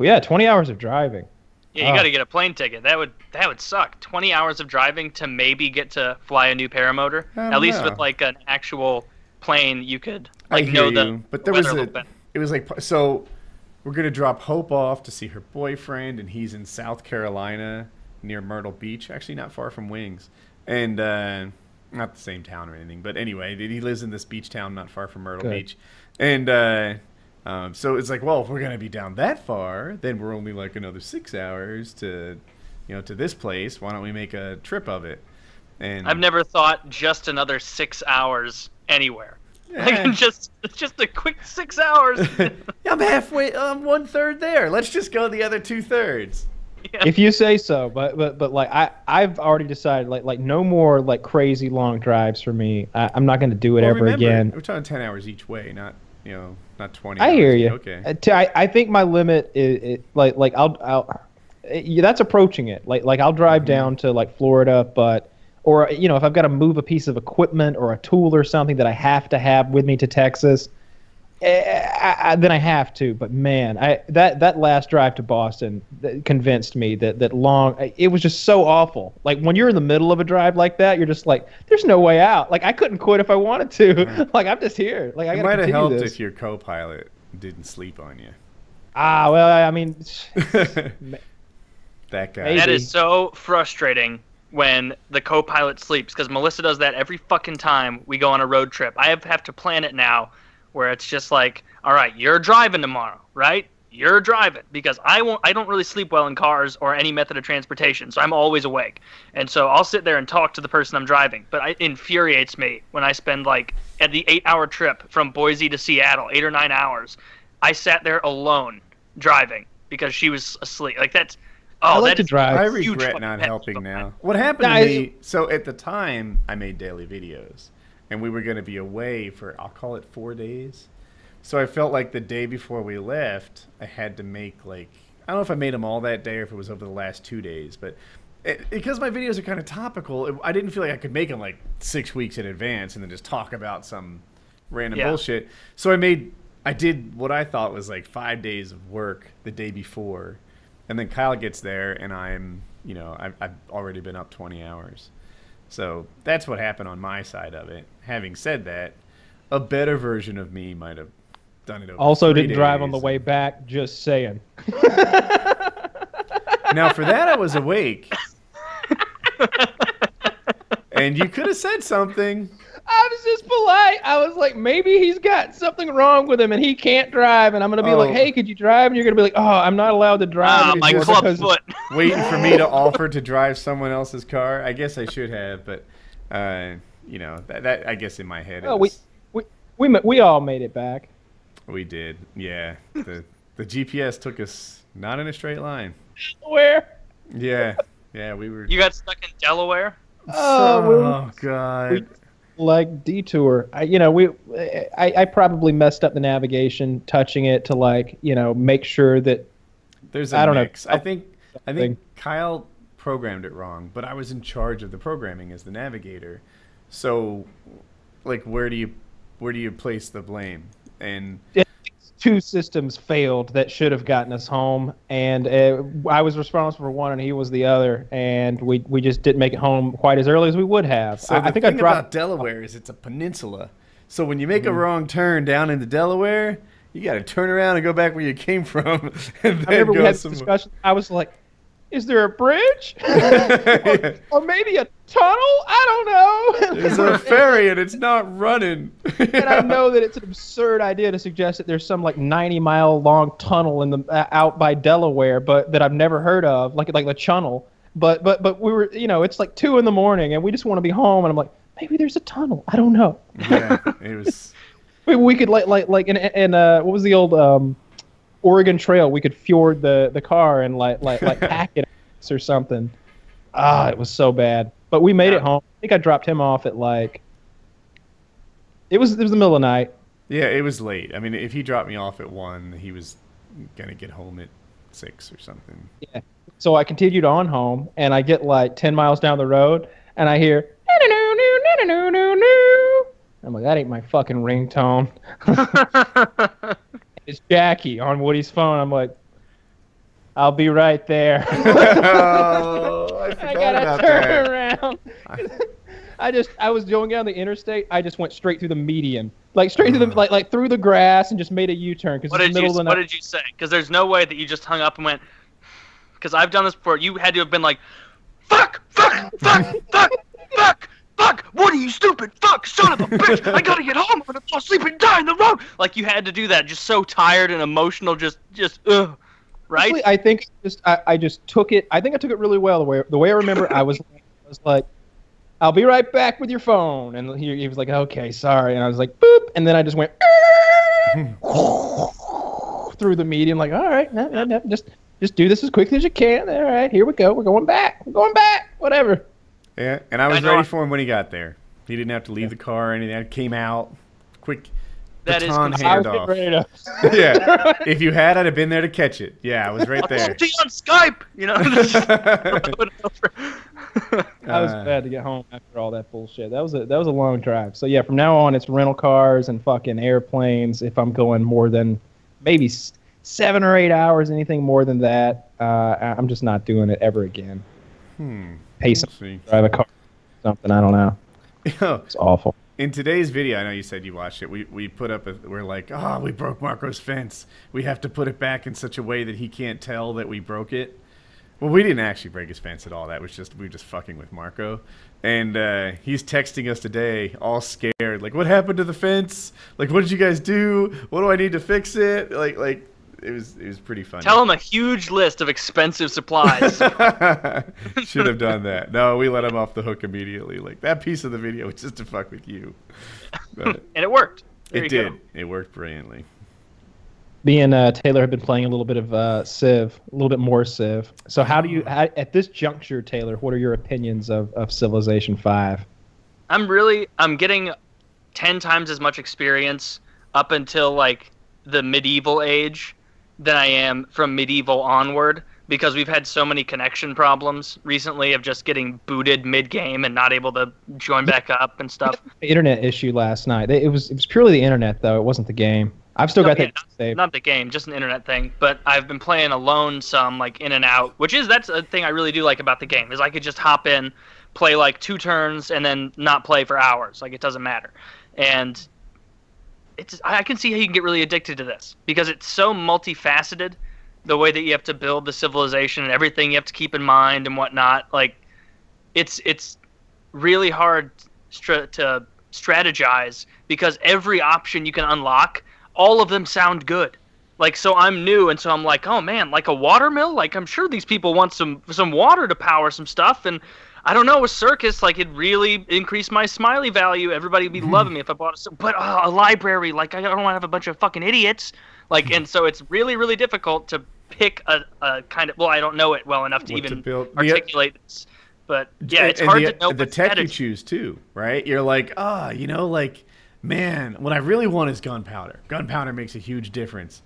yeah, 20 hours of driving. Yeah, you Ah. got to get a plane ticket. That would that would suck. Twenty hours of driving to maybe get to fly a new paramotor. I don't At least know. with like an actual plane, you could I like hear know you, the but there was weather a. It was like so. We're gonna drop Hope off to see her boyfriend, and he's in South Carolina near Myrtle Beach, actually not far from Wings, and uh, not the same town or anything. But anyway, he lives in this beach town not far from Myrtle Good. Beach, and uh, um, so it's like, well, if we're gonna be down that far, then we're only like another six hours to, you know, to this place. Why don't we make a trip of it? And I've never thought just another six hours anywhere. Yeah. Like just just a quick six hours. I'm halfway. I'm one third there. Let's just go the other two thirds. Yeah. if you say so but but but like i i've already decided like like no more like crazy long drives for me I, i'm not going to do it Well, ever remember, again We're talking ten hours each way, not you know, not twenty. i hear you Okay. I, t- I, I think my limit is it, like like i'll i'll uh, yeah, that's approaching it like like i'll drive Mhm. down to like florida but or you know if i've got to move a piece of equipment or a tool or something that i have to have with me to texas I, I, then I have to. But man, I that that last drive to Boston that convinced me that that long. It was just so awful. Like when you're in the middle of a drive like that, you're just like, there's no way out. Like I couldn't quit if I wanted to. Right. like I'm just here. Like I it might have helped this. if your co-pilot didn't sleep on you. Ah, well, I mean, that guy. Maybe. That is so frustrating when the co-pilot sleeps because Melissa does that every fucking time we go on a road trip. I have, have to plan it now where it's just like, all right, you're driving tomorrow, right? You're driving because I won't. I don't really sleep well in cars or any method of transportation, so I'm always awake. And so I'll sit there and talk to the person I'm driving. But it infuriates me when I spend like at the eight-hour trip from Boise to Seattle, eight or nine hours. I sat there alone driving because she was asleep. Like that's. Oh, I like that to drive. I regret not helping now. What happened to I- me? So at the time, I made daily videos, and we were going to be away for I'll call it four days. So I felt like the day before we left, I had to make like I don't know if I made them all that day or if it was over the last two days, but it, because my videos are kind of topical, it, I didn't feel like I could make them like six weeks in advance and then just talk about some random Yeah. bullshit. So I made, I did what I thought was like five days of work the day before, and then Kyle gets there and I'm, you know, I've, I've already been up 20 hours. So that's what happened on my side of it. Having said that, a better version of me might have done it over. Also, three didn't drive on the way back. Just saying. Now, for that, I was awake. and you could have said something. I was just polite. I was like, maybe he's got something wrong with him and he can't drive. And I'm gonna be like, Oh. hey, could you drive? And you're gonna be like, oh, I'm not allowed to drive. Ah, my anymore club because- foot. Waiting for me to offer to drive someone else's car. I guess I should have, but uh, you know that, that I guess in my head. Oh, we, was- we, we, ma- we all made it back. we did. Yeah, the the GPS took us not in a straight line. Where? Yeah, yeah, we were. You got stuck in Delaware. Oh, we- oh God. we- like detour. I, you know, we, I, I probably messed up the navigation, touching it to like, you know, make sure that There's a I don't know. I think I think Kyle programmed it wrong, but I was in charge of the programming as the navigator. So, like, where do you where do you place the blame? And two systems failed that should have gotten us home, and uh, I was responsible for one, and he was the other, and we we just didn't make it home quite as early as we would have. so I, the I think I thing dropped. about Delaware is it's a peninsula. So when you make Mm-hmm. a wrong turn down into Delaware, you got to turn around and go back where you came from, I remember we had somewhere. discussion. I was like, "Is there a bridge, or, or maybe a tunnel? I don't know." There's a ferry and it's not running. and I know that it's an absurd idea to suggest that there's some like 90 mile long tunnel in the uh, out by Delaware, but that I've never heard of, like like the Chunnel. But but but we were, you know, it's like two in the morning, and we just want to be home, and I'm like, maybe there's a tunnel. I don't know. yeah, it was. Maybe we could like like like in in uh what was the old um Oregon Trail? We could fjord the the car and like like like pack it or something. Ah, it was so bad. But we made it home. I think I dropped him off at like. It was it was the middle of the night. Yeah, it was late. I mean, if he dropped me off at one, he was gonna get home at six or something. Yeah. So I continued on home, and I get like ten miles down the road, and I hear. I'm like, that ain't my fucking ringtone. It's Jackie on Woody's phone. I'm like, I'll be right there. oh, I I gotta about turn that. around. I just I was going down the interstate. I just went straight through the median, like straight through the mm. like like through the grass, and just made a U-turn because What it's did the you middle of the What night. did you say? Because there's no way that you just hung up and went. Because I've done this before. You had to have been like, "Fuck! Fuck! Fuck! fuck! Fuck! Fuck! What are you stupid? Fuck! Son of a bitch! I gotta get home. I'm gonna fall asleep and die in the road." Like you had to do that, just so tired and emotional, just just ugh. Right? Honestly, I think just I, I just took it. I think I took it really well. The way the way I remember, I was I was like, "I'll be right back with your phone," and he, he was like, "Okay, sorry," and I was like, "Boop," and then I just went through the medium, like, "All right, just just do this as quickly as you can." All right, here we go. We're going back. We're going back. Whatever. Yeah, and I was I ready I- for him when he got there. He didn't have to leave the car or anything. I came out quick. That is baton cons- I was getting handoff. yeah, if you had, I'd have been there to catch it. Yeah, I was right I'll there. talk to you on Skype. You know. just throw it over. I was Uh, glad to get home after all that bullshit. That was a that was a long drive. So yeah, from now on it's rental cars and fucking airplanes. If I'm going more than maybe seven or eight hours, anything more than that, uh, I- I'm just not doing it ever again. Hmm. Pay some see. drive a car, something. I don't know. It's awful. In today's video, I know you said you watched it. We we put up a we're like, oh, we broke Marco's fence. We have to put it back in such a way that he can't tell that we broke it. Well, we didn't actually break his fence at all. That was just we were just fucking with Marco, and uh, he's texting us today, all scared, like, what happened to the fence? Like, what did you guys do? What do I need to fix it? Like, like it was it was pretty funny. Tell him a huge list of expensive supplies. Should have done that. No, we let him off the hook immediately. Like that piece of the video was just to fuck with you. But and it worked. There it did. go. It worked brilliantly. Me and uh, Taylor have been playing a little bit of uh, Civ, a little bit more Civ. So how do you, how, at this juncture, Taylor? What are your opinions of, of Civilization Five? I'm really I'm getting ten times as much experience up until like the medieval age than I am from medieval onward. because we've had so many connection problems recently of just getting booted mid game and not able to join back up and stuff. Internet issue last night. It was it was purely the internet though. It wasn't the game. I've still No, got yeah, that not, saved. not the game, just an internet thing. But I've been playing alone some, like in and out, which is that's a thing I really do like about the game is I could just hop in, play like two turns, and then not play for hours. Like it doesn't matter, and it's I can see how you can get really addicted to this because it's so multifaceted. The way that you have to build the civilization and everything you have to keep in mind and whatnot, like it's it's really hard stra- to strategize because every option you can unlock, all of them sound good. Like so I'm new and so I'm like, "Oh man, like a water mill? Like I'm sure these people want some some water to power some stuff and I don't know, a circus like it really increased my smiley value. Everybody would be loving me if I bought a but uh, a library like I don't want to have a bunch of fucking idiots. Like and so it's really really difficult to pick a, a kind of well, I don't know it well enough to What to even build- the- articulate this. But yeah, it's hard the, to know the tech you choose too, right? You're like, ah, you know, like, man, what I really want is gunpowder. Gunpowder makes a huge difference.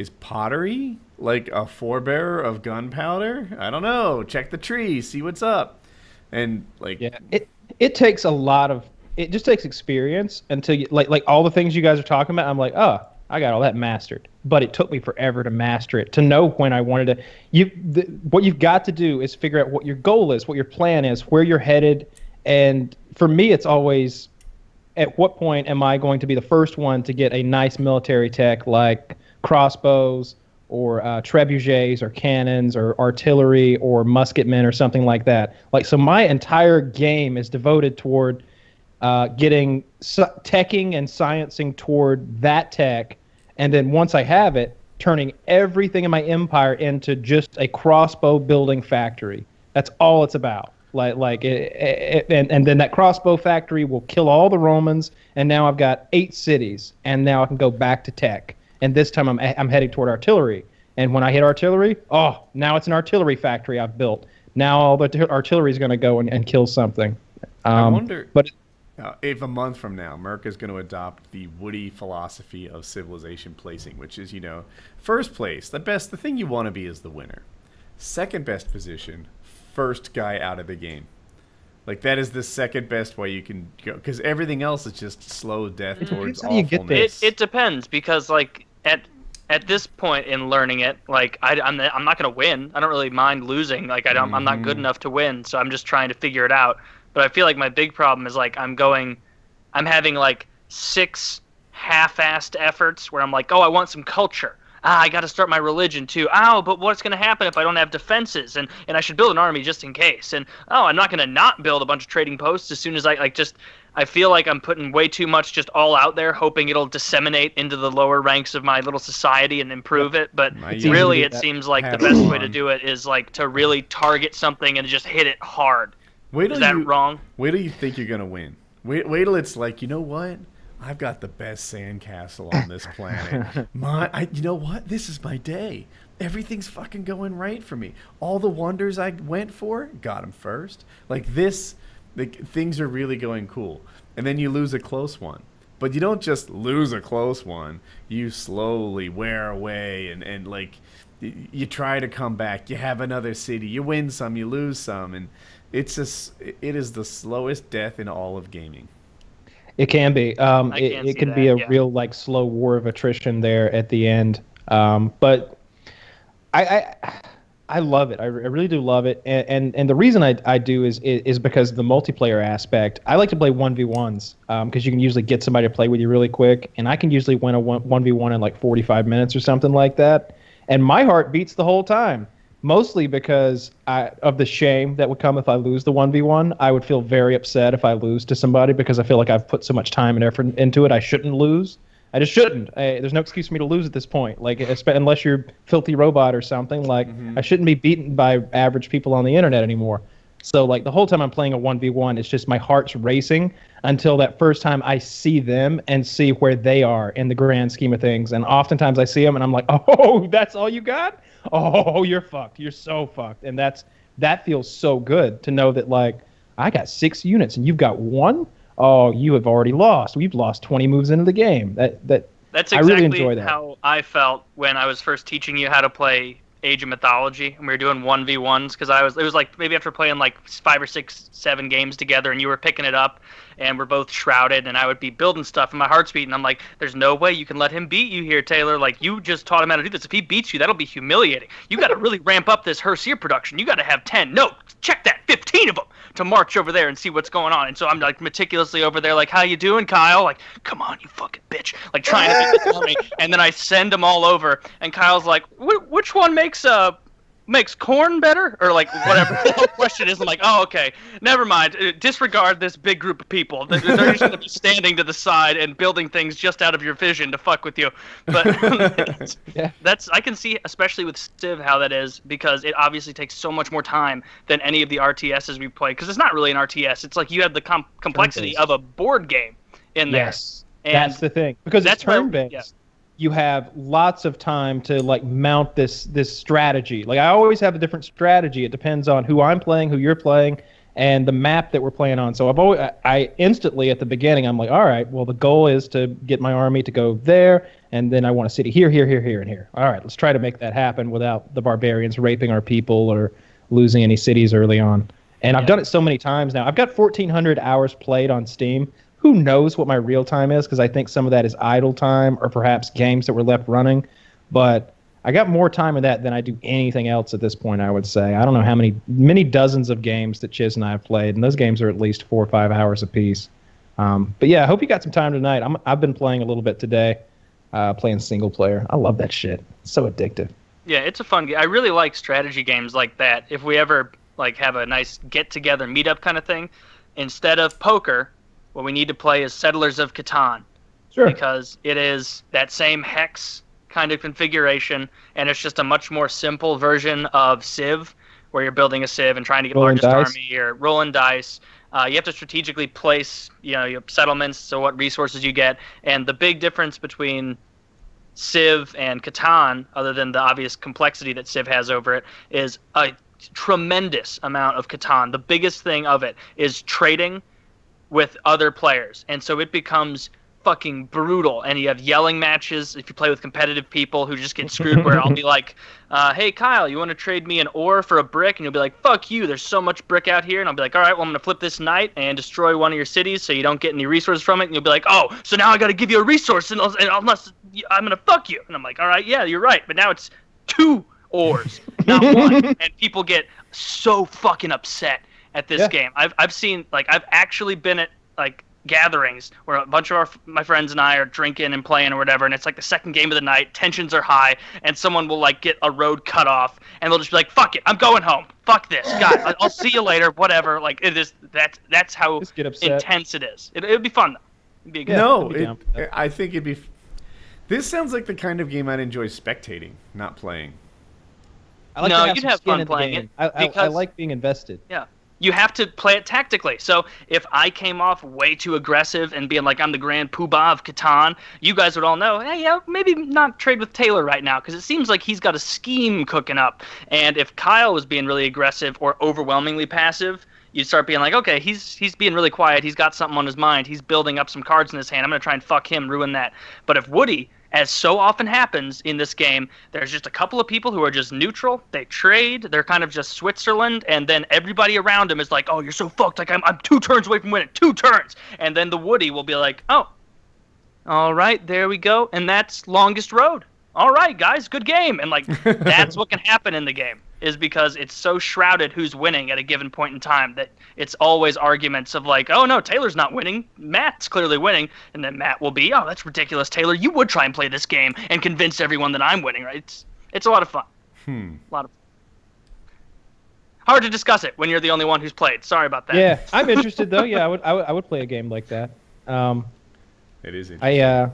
Is pottery like a forebearer of gunpowder? I don't know. Check the tree, see what's up, and like, Yeah, it it takes a lot of it just takes experience until you like like all the things you guys are talking about. I'm like, oh, I got all that mastered, but it took me forever to master it to know when I wanted to. You the, what you've got to do is figure out what your goal is, what your plan is, where you're headed, and for me, it's always at what point am I going to be the first one to get a nice military tech like crossbows or uh, trebuchets or cannons or artillery or musketmen or something like that? Like, so my entire game is devoted toward uh, getting su- teching and sciencing toward that tech, and then once I have it, turning everything in my empire into just a crossbow building factory. That's all it's about. Like, like, it, it, and and then that crossbow factory will kill all the Romans, and now I've got eight cities, and now I can go back to tech. And this time I'm I'm heading toward artillery. And when I hit artillery, oh, now it's an artillery factory I've built. Now all the t- artillery is going to go and, and kill something. I Um, wonder but uh, if a month from now, Merck is going to adopt the Woody philosophy of civilization placing, which is, you know, first place, the best, the thing you want to be is the winner. Second best position, first guy out of the game. Like that is the second best way you can go because everything else is just slow death towards how you get awfulness. It, it depends because like at at this point in learning it, like I, I'm I'm not gonna win. I don't really mind losing. Like I don't I'm not good Mhm. enough to win, so I'm just trying to figure it out. But I feel like my big problem is like I'm going, I'm having like six half-assed efforts where I'm like, oh, I want some culture. Ah, I got to start my religion too. Oh, but what's going to happen if I don't have defenses? And and I should build an army just in case. And oh, I'm not going to not build a bunch of trading posts as soon as I like just. I feel like I'm putting way too much just all out there, hoping it'll disseminate into the lower ranks of my little society and improve it. But It's really, it seems like the Have best way to do it is like to really target something and just hit it hard. Wait till Is that you, wrong? Wait till you think you're gonna win. Wait, wait till it's like, you know what? I've got the best sandcastle on this planet. my, I, you know what? This is my day. Everything's fucking going right for me. All the wonders I went for, got them first. Like this, like things are really going cool. And then you lose a close one. But you don't just lose a close one. You slowly wear away and, and like you try to come back. You have another city. You win some, you lose some, and it's just it is the slowest death in all of gaming. It can be. Um, I it can it can be that, a yeah. real like slow war of attrition there at the end. Um, but I, I I love it. I, really do love it. And and, and the reason I, I do is, is because the multiplayer aspect. I like to play one v ones um, because you can usually get somebody to play with you really quick, and I can usually win a one v one in like forty five minutes or something like that. And my heart beats the whole time. Mostly because I, of the shame that would come if I lose the 1v1. I would feel very upset if I lose to somebody because I feel like I've put so much time and effort into it. I shouldn't lose. I just shouldn't. I, there's no excuse for me to lose at this point. Like, unless you're filthy robot or something. Like, mm-hmm. I shouldn't be beaten by average people on the internet anymore. So, like, the whole time I'm playing a 1v1, it's just my heart's racing until that first time I see them and see where they are in the grand scheme of things. And oftentimes I see them and I'm like, oh, that's all you got? Oh, you're fucked. You're so fucked. And that's that feels so good to know that, like, I got six units and you've got one. Oh, you have already lost. We've lost 20 moves into the game. That that That's I exactly really enjoy that. how I felt when I was first teaching you how to play Age of Mythology, and we were doing one v ones because I was it was like maybe after playing like five or six, seven games together, and you were picking it up, and we're both shrouded, and I would be building stuff, and my heart's beating. I'm like, there's no way you can let him beat you here, Taylor. Like you just taught him how to do this. If he beats you, that'll be humiliating. You got to really ramp up this Hersir production. You got to have ten. No, check that, fifteen of them to march over there and see what's going on. And so I'm like meticulously over there, like, how you doing, Kyle? Like, come on, you fucking bitch. Like trying to make this and then I send them all over, and Kyle's like, which one makes uh makes corn better? Or like whatever. The whole question is i'm like oh okay never mind. Uh, disregard this big group of people. They're, they're just going to be standing to the side and building things just out of your vision to fuck with you. But Yeah. that's i can see especially with civ how that is because it obviously takes so much more time than any of the rtss we play because it's not really an rts it's like you have the com- complexity of a board game in there. Yes, And that's the thing because that's turn based. yeah. You have lots of time to like mount this this strategy. Like I always have a different strategy. It depends on who I'm playing, who you're playing, and the map that we're playing on. So I've always I- instantly at the beginning I'm like, all right, well the goal is to get my army to go there, and then I want a city here, here, here, here, and here. All right, let's try to make that happen without the barbarians raping our people or losing any cities early on. And I've done it so many times now. I've got 1,400 hours played on Steam. Who knows what my real time is? Because I think some of that is idle time or perhaps games that were left running. But I got more time in that than I do anything else at this point. I would say I don't know how many many dozens of games that Chiz and I have played, and those games are at least four or five hours apiece. Um, but yeah, I hope you got some time tonight. I'm, I've been playing a little bit today, uh, playing single player. I love that shit. It's so addictive. Yeah, it's a fun game. I really like strategy games like that. If we ever like have a nice get together meetup kind of thing, instead of poker, what we need to play is Settlers of Catan Sure. because it is that same hex kind of configuration and it's just a much more simple version of Civ where you're building a Civ and trying to get Rolling largest dice. army or rolling dice. Uh, you have to strategically place, you know, your settlements, so what resources you get, and the big difference between Civ and Catan, other than the obvious complexity that Civ has over it, is a tremendous amount of Catan. The biggest thing of it is trading with other players, and so it becomes fucking brutal. And you have yelling matches if you play with competitive people who just get screwed. Where I'll be like, uh, "Hey Kyle, you want to trade me an ore for a brick?" And you'll be like, "Fuck you! There's so much brick out here." And I'll be like, "All right, well I'm gonna flip this knight and destroy one of your cities so you don't get any resources from it." And you'll be like, "Oh, so now I got to give you a resource, and, and unless I'm gonna fuck you." And I'm like, "All right, yeah, you're right, but now it's two ores, not one." and people get so fucking upset at this Yeah. game. I've I've seen like I've actually been at like gatherings where a bunch of our my friends and I are drinking and playing or whatever, and it's like the second game of the night, tensions are high, and someone will like get a road cut off, and they'll just be like, "Fuck it, I'm going home. Fuck this, guys. I- I'll see you later. Whatever." Like it is that's that's how get upset. intense it is. It would be fun though. It'd be a good. Yeah, no, I'd be down it. I think it'd be. f- This sounds like the kind of game I'd enjoy spectating, not playing. I like No, to you'd have fun playing it, I, I, I like being invested. Yeah. You have to play it tactically. So if I came off way too aggressive and being like I'm the grand poobah of Catan, you guys would all know, hey, yeah, maybe not trade with Taylor right now because it seems like he's got a scheme cooking up. And if Kyle was being really aggressive or overwhelmingly passive, you'd start being like, okay, he's he's being really quiet. He's got something on his mind. He's building up some cards in his hand. I'm gonna try and fuck him, ruin that. But if Woody as so often happens in this game, there's just a couple of people who are just neutral. They trade. They're kind of just Switzerland, and then everybody around them is like, "Oh, you're so fucked. Like I'm, I'm two turns away from winning. Two turns." And then the Woody will be like, "Oh, all right, there we go." And that's longest road. All right, guys, good game. And like that's what can happen in the game is because it's so shrouded who's winning at a given point in time that it's always arguments of like, oh no, Taylor's not winning, Matt's clearly winning, and then Matt will be, oh that's ridiculous, Taylor, you would try and play this game and convince everyone that I'm winning, right? It's it's a lot of fun, Hmm. a lot of. Hard to discuss it when you're the only one who's played. Sorry about that. Yeah, I'm interested though. Yeah, I would, I would, I would play a game like that. Um, It is interesting. I, uh,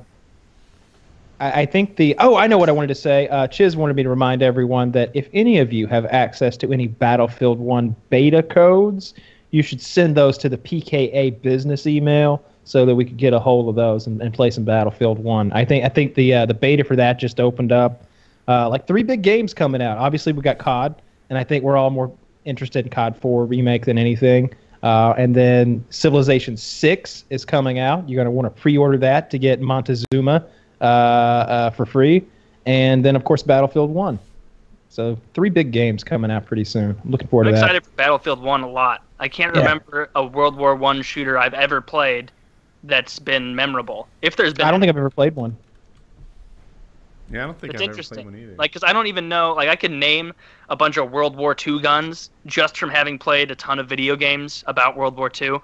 I, I think the. Oh, I know what I wanted to say. Uh, Chiz wanted me to remind everyone that if any of you have access to any Battlefield One beta codes, you should send those to the PKA business email so that we could get a hold of those and, and play some Battlefield One. I think I think the uh, the beta for that just opened up. Uh, like three big games coming out. Obviously, we got COD, and I think we're all more interested in COD 4 remake than anything. Uh, and then Civilization 6 is coming out. You're going to want to pre-order that to get Montezuma Uh, uh, for free. And then, of course, Battlefield 1. So three big games coming out pretty soon. I'm looking forward to that. I'm to excited that. for Battlefield One a lot. I can't Yeah. remember a World War One shooter I've ever played that's been memorable. If there's been, I don't think I've ever played one. Yeah, I don't think it's I've ever played interesting. one either. Like, because I don't even know. Like, I can name a bunch of World War II guns just from having played a ton of video games about World War II.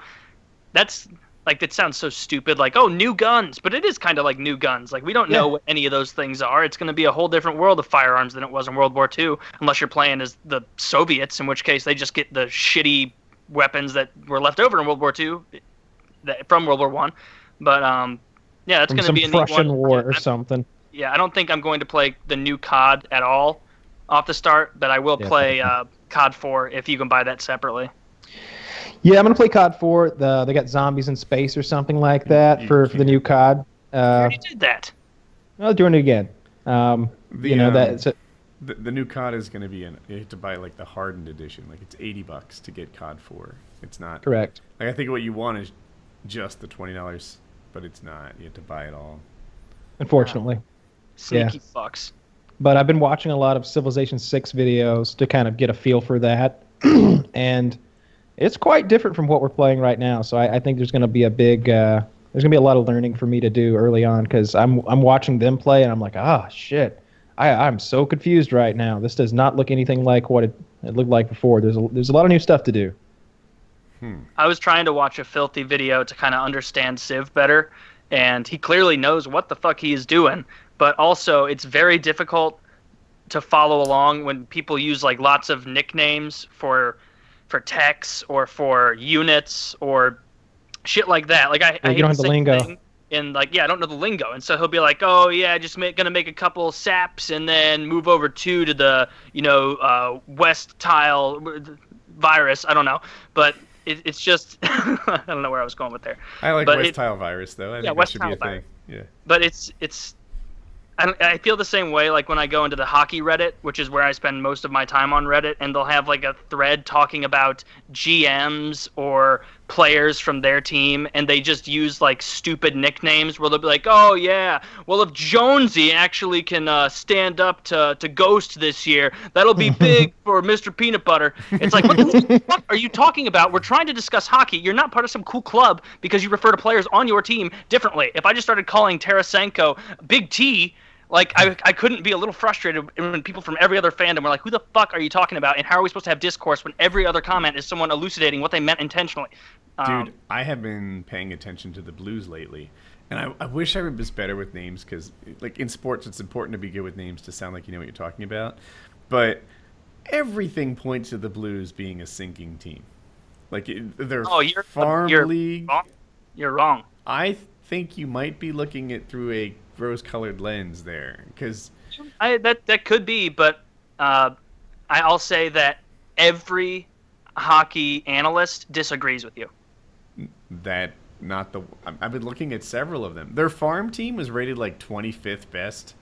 That's like that sounds so stupid. Like, oh, new guns, but it is kind of like new guns. Like, we don't know what any of those things are. It's going to be a whole different world of firearms than it was in World War II, unless you're playing as the Soviets, in which case they just get the shitty weapons that were left over in World War II that, from World War One. But um, yeah, that's going to be a neat Prussian one. war or I'm- something. yeah, I don't think I'm going to play the new COD at all off the start, but I will Yeah, play uh, COD 4 if you can buy that sepalarly. Yeah, I'm gonna play COD 4. The, they got zombies in space or something like that You for, for the new COD. I Uh, already did that. I'm doing it again. Um, The, you know um, that. So, the, the new COD is going to be in. You have to buy like the hardened edition. Like it's eighty bucks to get COD four. It's not. correct. Like I think what you want is just the twenty dollars, but it's not. You have to buy it all. Unfortunately. Sneaky fucks. but I've been watching a lot of Civilization 6 videos to kind of get a feel for that. and it's quite different from what we're playing right now. So I, I think there's going to be a big, uh, there's going to be a lot of learning for me to do early on because I'm, I'm watching them play and I'm like, ah, shit. I, I'm so confused right now. This does not look anything like what it, it looked like before. There's a, there's a lot of new stuff to do. I was trying to watch a filthy video to kind of understand Civ better, and he clearly knows what the fuck he is doing. But also, it's very difficult to follow along when people use like lots of nicknames for for techs or for units or shit like that. Like I, Yeah, I you don't have the lingo. And like, yeah, I don't know the lingo, and so he'll be like, "Oh yeah, just make, gonna make a couple saps and then move over two to the, you know, uh, west tile virus. I don't know, but it, it's just I don't know where I was going with there. I like But West it- Tile Virus though. I think that West should be a Tile thing. Yeah. but it's it's I, I feel the same way like when I go into the hockey Reddit, which is where I spend most of my time on Reddit, and they'll have like a thread talking about GMs or players from their team, and they just use like stupid nicknames where they'll be like, "Oh yeah, well if Jonesy actually can uh, stand up to to Ghost this year, that'll be big for Mr. Peanut Butter." It's like, what the fuck are you talking about? We're trying to discuss hockey. You're not part of some cool club because you refer to players on your team differently. If I just started calling Tarasenko Big T, like I, I couldn't be a little frustrated when people from every other fandom were like, "Who the fuck are you talking about?" And how are we supposed to have discourse when every other comment is someone elucidating what they meant intentionally? Um, Dude, I have been paying attention to the Blues lately, and I, I wish I was better with names because, like in sports, it's important to be good with names to sound like you know what you're talking about. But everything points to the Blues being a sinking team. Like they're Oh, you're- farm you're league. wrong. You're wrong. I think you might be looking at through a rose-colored lens there, because I that that could be, but uh, I'll say that every hockey analyst disagrees with you. that not the. I've been looking at several of them. Their farm team was rated like 25th best.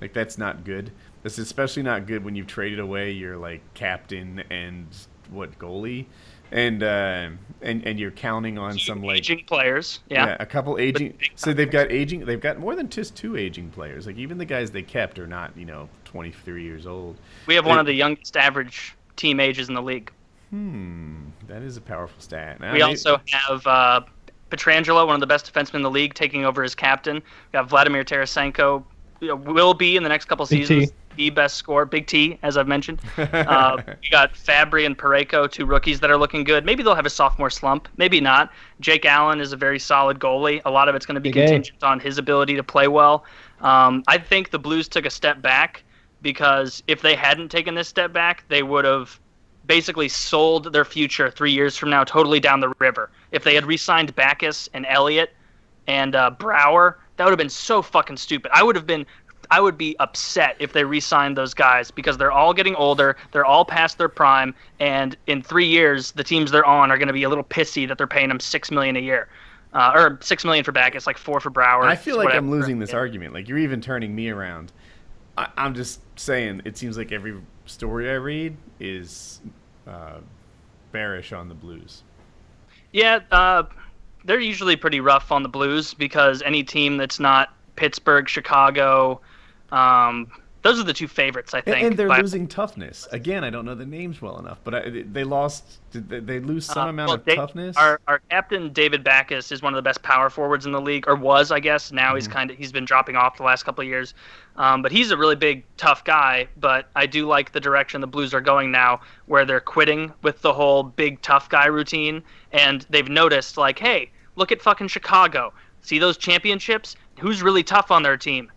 Like that's not good. That's especially not good when you've traded away your like captain and what goalie, and uh, and and you're counting on some like aging players. Yeah. a couple aging. So they've got aging. They've got more than just two aging players. Like even the guys they kept are not you know 23 years old. we have one of the youngest average team ages in the league. Hmm, that is a powerful stat. Now, We may- also have uh, Pietrangelo, one of the best defensemen in the league, taking over as captain. We got Vladimir Tarasenko, you know, will be in the next couple Big seasons the best score, Big T, as I've mentioned. Uh, we got Fabbri and Parayko, two rookies that are looking good. Maybe they'll have a sophomore slump, maybe not. Jake Allen is a very solid goalie. A lot of it's going to be Big A. contingent on his ability to play well. Um, I think the Blues took a step back because if they hadn't taken this step back, they would have basically sold their future three years from now totally down the river. If they had re-signed Backes and Elliott and uh, Brouwer, that would have been so fucking stupid. I would have been, I would be upset if they re-signed those guys because they're all getting older, they're all past their prime, and in three years, the teams they're on are going to be a little pissy that they're paying them six million a year. Uh, or six million for Backes, like four for Brouwer. I feel like I'm losing this Yeah. argument. Like you're even turning me around. I, I'm just saying. It seems like every story I read is uh, bearish on the Blues. Yeah, uh, they're usually pretty rough on the Blues because any team that's not Pittsburgh, Chicago, um, those are the two favorites, I think. and they're by- losing toughness again. I don't know the names well enough, but I, they lost. Did they, they lose some Uh, amount well, of toughness? Our, our captain David Backes is one of the best power forwards in the league, or was, I guess. Now Mm-hmm. he's kind of he's been dropping off the last couple of years, um, but he's a really big, tough guy. But I do like the direction the Blues are going now, where they're quitting with the whole big tough guy routine, and they've noticed like, hey, look at fucking Chicago. See those championships? Who's really tough on their team?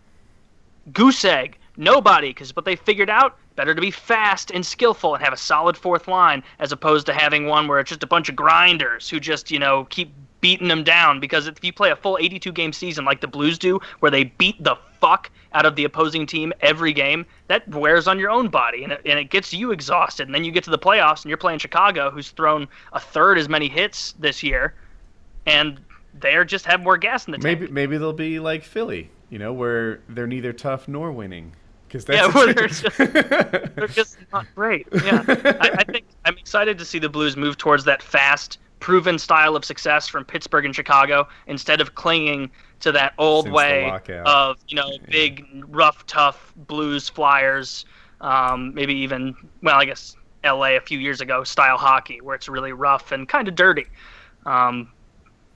Goose egg. Nobody, because what they figured out, better to be fast and skillful and have a solid fourth line as opposed to having one where it's just a bunch of grinders who just, you know, keep beating them down. Because if you play a full 82 game season like the Blues do, where they beat the fuck out of the opposing team every game, that wears on your own body and it, and it gets you exhausted. And then you get to the playoffs and you're playing Chicago, who's thrown a third as many hits this year, and they're just have more gas in the tank. maybe maybe they'll be like Philly, you know, where they're neither tough nor winning. Because Yeah, where they're just, they're just not great. Yeah, I, I think I'm excited to see the Blues move towards that fast, proven style of success from Pittsburgh and Chicago instead of clinging to that old Since way of you know big, rough, tough Blues Flyers. Um, maybe even well, I guess L.A. a few years ago style hockey where it's really rough and kind of dirty. Um,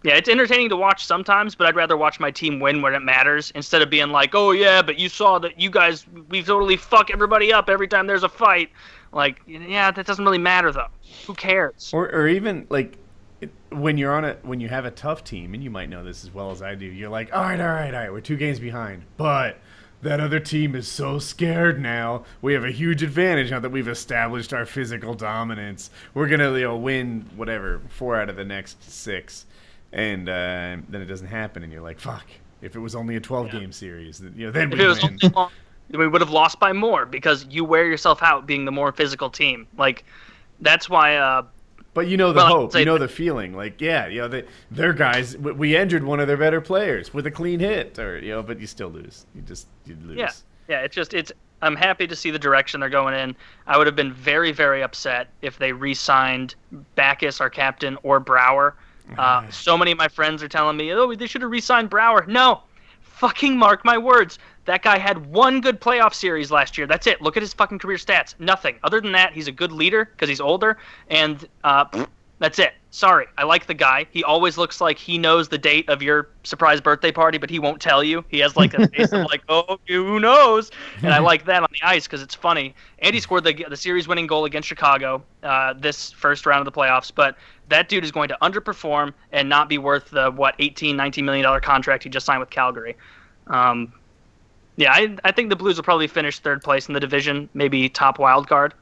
yeah, it's entertaining to watch sometimes, but I'd rather watch my team win when it matters instead of being like, "Oh yeah, but you saw that you guys we totally fuck everybody up every time there's a fight." Like, yeah, that doesn't really matter though. Who cares? or or even like when you're on a when you have a tough team, and you might know this as well as I do. You're like, all right, all right, all right, we're two games behind, but. That other team is so scared now. We have a huge advantage now that we've established our physical dominance. We're gonna, you know, win whatever four out of the next six, and uh, then it doesn't happen, and you're like, "Fuck!" If it was only a 12 game series, then, you know, then we win. long, we would have lost by more because you wear yourself out being the more physical team. Like, that's why. Uh, But you know the Well, hope, you know the feeling. Like, yeah, you know, they, their guys. We injured one of their better players with a clean hit, or you know, but you still lose. You just you lose. Yeah, yeah. It's just it's. I'm happy to see the direction they're going in. I would have been very, very upset if they re-signed Backes, our captain, or Brouwer. Uh, so many of my friends are telling me, "Oh, they should have re-signed Brouwer." No, fucking mark my words. That guy had one good playoff series last year. That's it. Look at his fucking career stats. Nothing. Other than that, he's a good leader because he's older, and uh, that's it. Sorry, I like the guy. He always looks like he knows the date of your surprise birthday party, but he won't tell you. He has like a face of like, oh, who knows? And I like that on the ice because it's funny. And he scored the the series winning goal against Chicago uh, this first round of the playoffs, but that dude is going to underperform and not be worth the what 18, 19 million dollar contract he just signed with Calgary. Um, yeah, I, I think the Blues will probably finish third place in the division, maybe top wild card.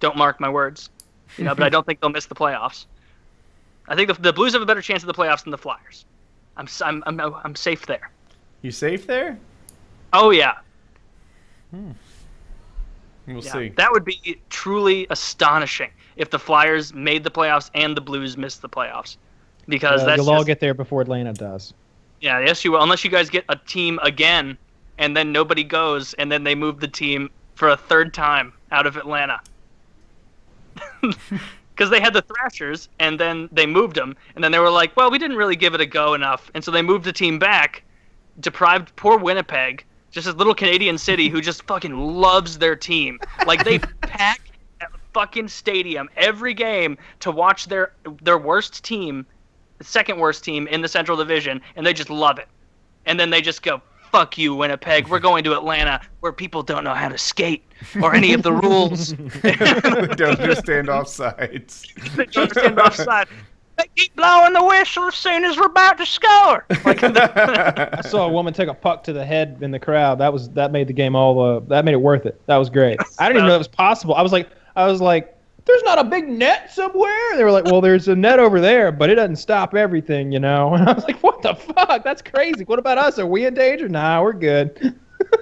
Don't mark my words, you know, but I don't think they'll miss the playoffs. I think the, the Blues have a better chance of the playoffs than the Flyers. I'm s- I'm I'm, I'm safe there. You safe there? Oh yeah, hmm. We'll yeah. see. That would be truly astonishing if the Flyers made the playoffs and the Blues missed the playoffs, because Well, that's you'll all get there before Atlanta does. Yeah, yes, you will. Unless you guys get a team again, and then nobody goes, and then they move the team for a third time out of Atlanta. Because they had the Thrashers, and then they moved them, and then they were like, well, we didn't really give it a go enough, and so they moved the team back, deprived poor Winnipeg, just this little Canadian city who just fucking loves their team. Like they pack a fucking stadium every game to watch their their worst team the second worst team in the Central Division, and they just love it. And then they just go, "Fuck you, Winnipeg. We're going to Atlanta, where people don't know how to skate or any of the rules. they don't understand offsides. they don't understand offside. They keep blowing the whistle as soon as we're about to score." Like, I saw a woman take a puck to the head in the crowd. That was that made the game all uh, that made it worth it. That was great. I didn't even know that was possible. I was like I was like, there's not a big net somewhere. They were like, well, there's a net over there, but it doesn't stop everything, you know. And I was like, what the fuck? That's crazy. What about us? Are we in danger? Nah, we're good.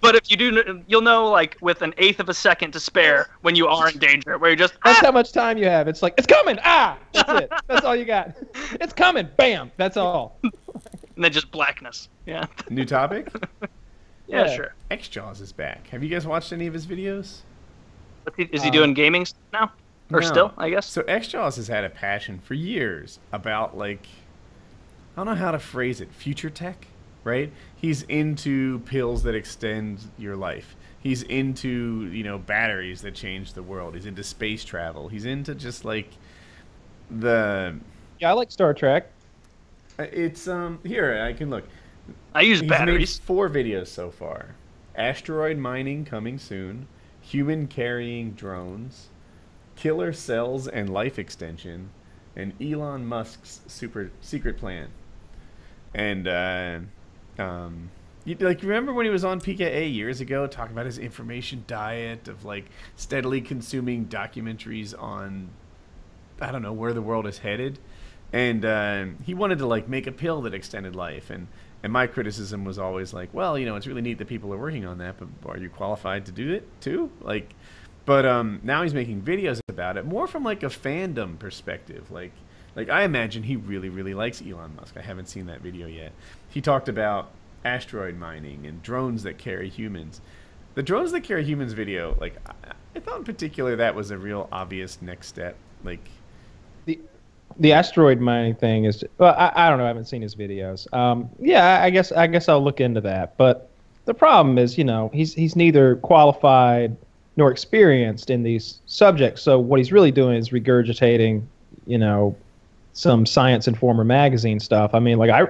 but if you do, you'll know like with an eighth of a second to spare when you are in danger, where you're just That's "Ah!" how much time you have. It's like it's coming. Ah, that's it. That's all you got. It's coming. Bam. That's all. and then just blackness. Yeah, New topic? yeah, Yeah. sure. xJawz is back. Have you guys watched any of his videos? What's he, is he Uh, doing gaming now, or No. still? I guess. So xJawz has had a passion for years about like I don't know how to phrase it, future tech. right? He's into pills that extend your life. He's into you know batteries that change the world. He's into space travel. He's into just like the. Yeah, I like Star Trek. It's um here I can look. I use He's batteries. made four videos so far. Asteroid mining coming soon. Human carrying drones. Killer cells and life extension. And Elon Musk's super secret plan. And uh, um, you, like remember when he was on PKA years ago, talking about his information diet of like steadily consuming documentaries on I don't know where the world is headed, and uh, he wanted to like make a pill that extended life. And and my criticism was always like, well, you know, it's really neat that people are working on that, but are you qualified to do it too? Like, but um, now he's making videos about it more from like a fandom perspective, like. Like I imagine he really, really likes Elon Musk. I haven't seen that video yet. He talked about asteroid mining and drones that carry humans. The drones that carry humans video, like I, I thought in particular that was a real obvious next step. Like the asteroid mining thing is well I, I don't know I haven't seen his videos. Um, yeah I guess I guess I'll look into that. But the problem is you know he's he's neither qualified nor experienced in these subjects. So what he's really doing is regurgitating you know some science informer magazine stuff. I mean like I,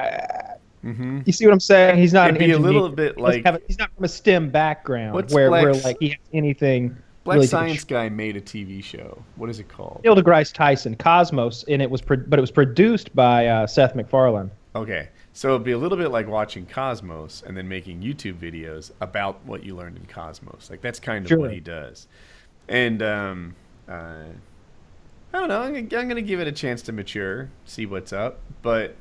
I mm-hmm. you see what I'm saying? He's not It'd an be a little bit like a- he's not from a STEM background where, where Black's- like he has anything Black really to Science Guy made a TV show. What is it called? Neil deGrasse Tyson, Cosmos, and it was, pro- but it was produced by uh, Seth MacFarlane. Okay, so it'd be a little bit like watching Cosmos and then making YouTube videos about what you learned in Cosmos. Like that's kind of Sure. what he does. And um, uh, I don't know. I'm, gonna- I'm gonna give it a chance to mature, see what's up. But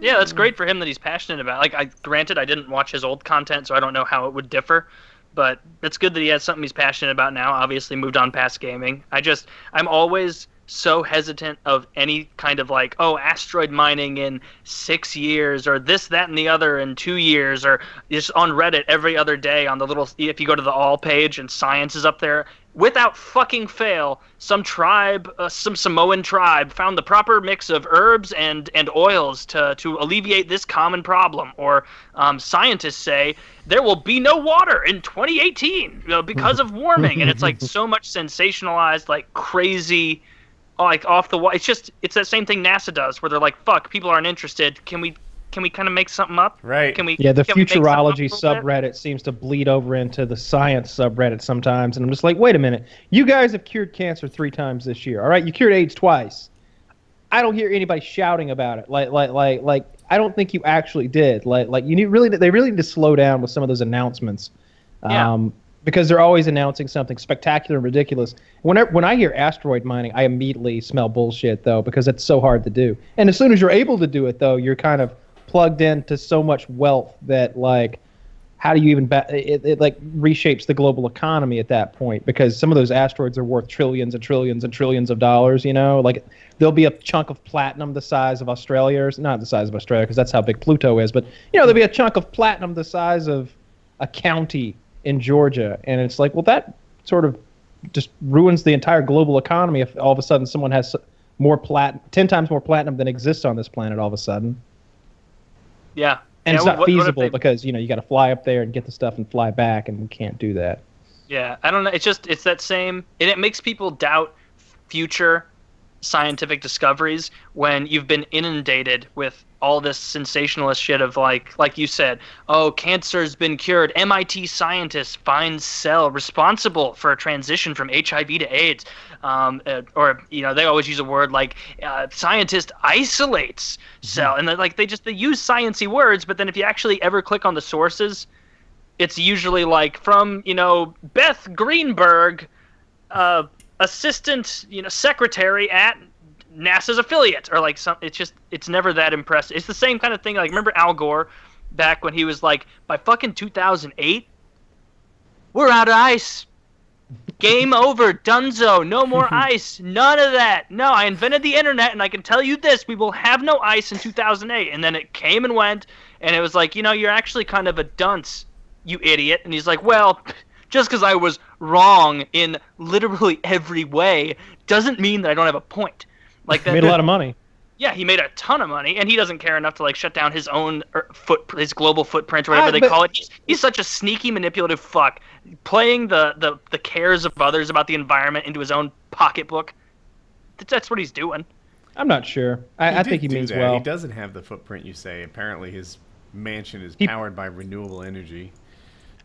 Yeah, that's great for him that he's passionate about. Like, I granted I didn't watch his old content, so I don't know how it would differ. But it's good that he has something he's passionate about now. Obviously, moved on past gaming. I just I'm always so hesitant of any kind of like oh asteroid mining in six years or this that and the other in two years or just on reddit every other day on the little if you go to the all page and science is up there without fucking fail some tribe uh, some samoan tribe found the proper mix of herbs and and oils to to alleviate this common problem or um, scientists say there will be no water in 2018 you know, because of warming and it's like so much sensationalized like crazy like off the wall. It's just it's that same thing NASA does, where they're like, "Fuck, people aren't interested. Can we can we kind of make something up? Right. Can we? Yeah, the can we make something up a futurology little bit?" subreddit seems to bleed over into the science subreddit sometimes, and I'm just like, wait a minute, you guys have cured cancer three times this year. All right, you cured AIDS twice. I don't hear anybody shouting about it. Like, like, like, like. I don't think you actually did. Like, like you need really. They really need to slow down with some of those announcements. Yeah. Um, because they're always announcing something spectacular and ridiculous. Whenever when I hear asteroid mining, I immediately smell bullshit though, because it's so hard to do. And as soon as you're able to do it though, you're kind of plugged into so much wealth that like, how do you even ba- it, it like reshapes the global economy at that point because some of those asteroids are worth trillions and trillions and trillions of dollars. You know, like there'll be a chunk of platinum the size of Australia, or not the size of Australia because that's how big Pluto is, but you know there'll be a chunk of platinum the size of a county in Georgia, and it's like, well, that sort of just ruins the entire global economy if all of a sudden someone has more plat, ten times more platinum than exists on this planet all of a sudden, Yeah. and Yeah, it's not what- what feasible they- because you know you got to fly up there and get the stuff and fly back, and we can't do that. Yeah, I don't know. It's just it's that same, and it makes people doubt future scientific discoveries when you've been inundated with all this sensationalist shit of like, like you said, oh, cancer's been cured. MIT scientists find cell responsible for a transition from HIV to AIDS, um, uh, or you know, they always use a word like uh, scientist isolates cell, and like they just they use sciency words, but then if you actually ever click on the sources, it's usually like from you know Beth Greenberg, uh, assistant you know secretary at NASA's affiliate, or like some. It's just it's never that impressive. It's the same kind of thing. Like remember Al Gore back when he was like by fucking 2008, we're out of ice. Game over, Dunzo. No more ice. None of that. No, I invented the internet, and I can tell you this: we will have no ice in 2008. And then it came and went, and it was like, you know, you're actually kind of a dunce, you idiot. And he's like, well, just because I was wrong in literally every way doesn't mean that I don't have a point. Like that. He made a lot of money. Yeah, he made a ton of money, and he doesn't care enough to like shut down his own er, foot, his global footprint or whatever Ah, they but- call it. He's, he's such a sneaky, manipulative fuck, playing the, the the cares of others about the environment into his own pocketbook. Th- That's what he's doing. I'm not sure. I, I think he means that. well. He doesn't have the footprint you say. Apparently, his mansion is He- powered by renewable energy.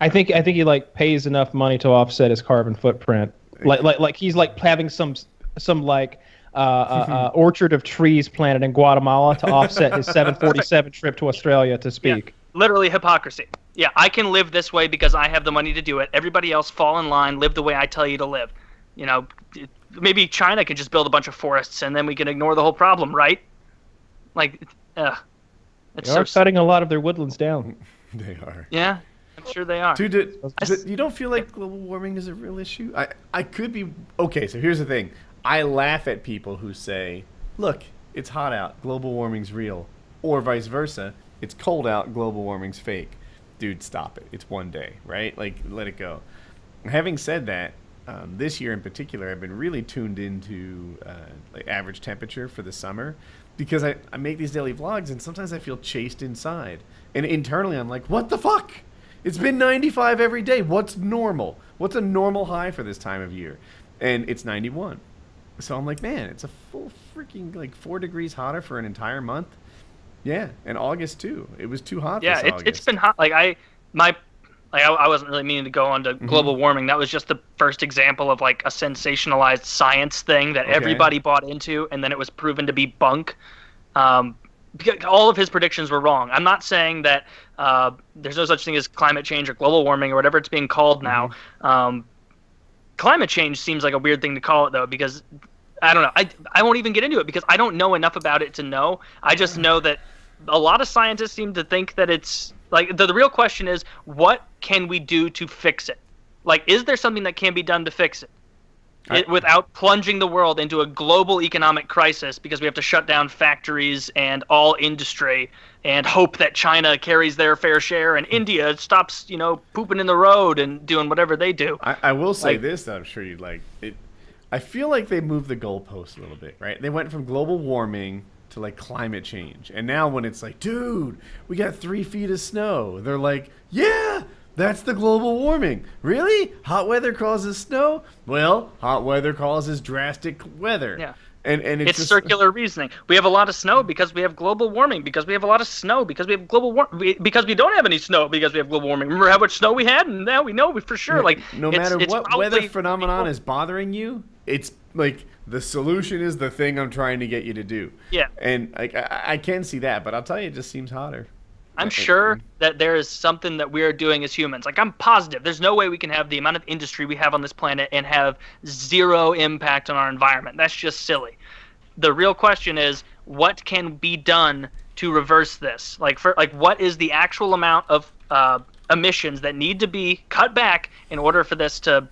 I think I think he like pays enough money to offset his carbon footprint. Like like like he's like having some some like uh, uh, uh, orchard of trees planted in Guatemala to offset his 747 trip to Australia to speak. Literally hypocrisy. Yeah, I can live this way because I have the money to do it. Everybody else fall in line, live the way I tell you to live. You know, maybe China can just build a bunch of forests and then we can ignore the whole problem, right? Like, uh, it's They so are cutting a lot of their woodlands down. They are. yeah, I'm sure they are. Dude, did- I did- you don't feel like global warming is a real issue? I, I could be. Okay, so here's the thing. I laugh at people who say, look, it's hot out, global warming's real. Or vice versa, it's cold out, global warming's fake. Dude, stop it. It's one day, right? Like, let it go. Having said that, um, this year in particular, I've been really tuned into uh, like average temperature for the summer because I, I make these daily vlogs and sometimes I feel chased inside. And internally, I'm like, what the fuck? It's been 95 every day. What's normal? What's a normal high for this time of year? And it's 91. So I'm like, man, it's a full freaking like four degrees hotter for an entire month. Yeah, and August too. It was too hot. yeah, this it's been hot. Like I, my, like I, I wasn't really meaning to go on to Mm-hmm. global warming. That was just the first example of like a sensationalized science thing that Okay. everybody bought into, and then it was proven to be bunk. Um, all of his predictions were wrong. I'm not saying that uh, there's no such thing as climate change or global warming or whatever it's being called now. Mm-hmm. Um, climate change seems like a weird thing to call it though because I don't know. I I won't even get into it because I don't know enough about it to know. I just know that a lot of scientists seem to think that it's like the, the real question is what can we do to fix it? Like is there something that can be done to fix it? It without plunging the world into a global economic crisis because we have to shut down factories and all industry and hope that China carries their fair share and hmm. India stops, you know, pooping in the road and doing whatever they do. I, I will say Like- this that I'm sure you'd like it. I feel like they moved the goalpost a little bit, right? They went from global warming to like climate change, and now when it's like, dude, we got three feet of snow, they're like, yeah, that's the global warming. Really? Hot weather causes snow? Well, hot weather causes drastic weather. Yeah. And and it's, It's just, circular reasoning. We have a lot of snow because we have global warming. Because we have a lot of snow because we have global war- we, because we don't have any snow because we have global warming. Remember how much snow we had, and now we know for sure. Like no it's- matter it's what weather phenomenon is bothering you, it's like the solution is the thing I'm trying to get you to do. Yeah. And like I, I can see that, but I'll tell you, it just seems hotter. I'm sure that there is something that we are doing as humans. Like I'm positive. There's no way we can have the amount of industry we have on this planet and have zero impact on our environment. That's just silly. The real question is what can be done to reverse this? Like for like what is the actual amount of uh, emissions that need to be cut back in order for this to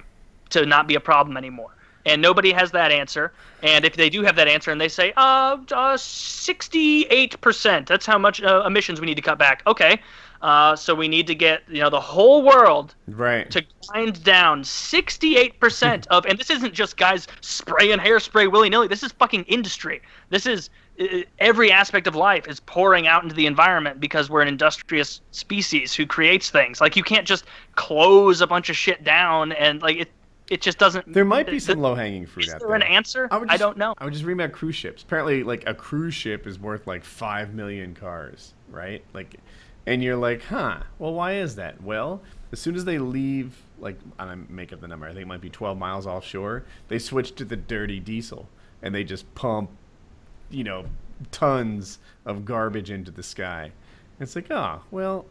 to not be a problem anymore? And nobody has that answer. And if they do have that answer and they say, uh, uh 68%, that's how much uh, emissions we need to cut back. Okay. Uh, so we need to get, you know, the whole world Right. to grind down 68% of, and this isn't just guys spraying hairspray willy nilly. This is fucking industry. This is uh, every aspect of life is pouring out into the environment because we're an industrious species who creates things. Like you can't just close a bunch of shit down and like it. It just doesn't. there might be some low hanging fruit out there there. an answer? I just- don't know. I would just read about cruise ships. Apparently, like a cruise ship is worth like five million cars, right? Like, and you're like, huh? Well, why is that? Well, as soon as they leave, like, I make up the number. I think it might be 12 miles offshore. They switch to the dirty diesel, and they just pump, you know, tons of garbage into the sky. It's like, oh, well,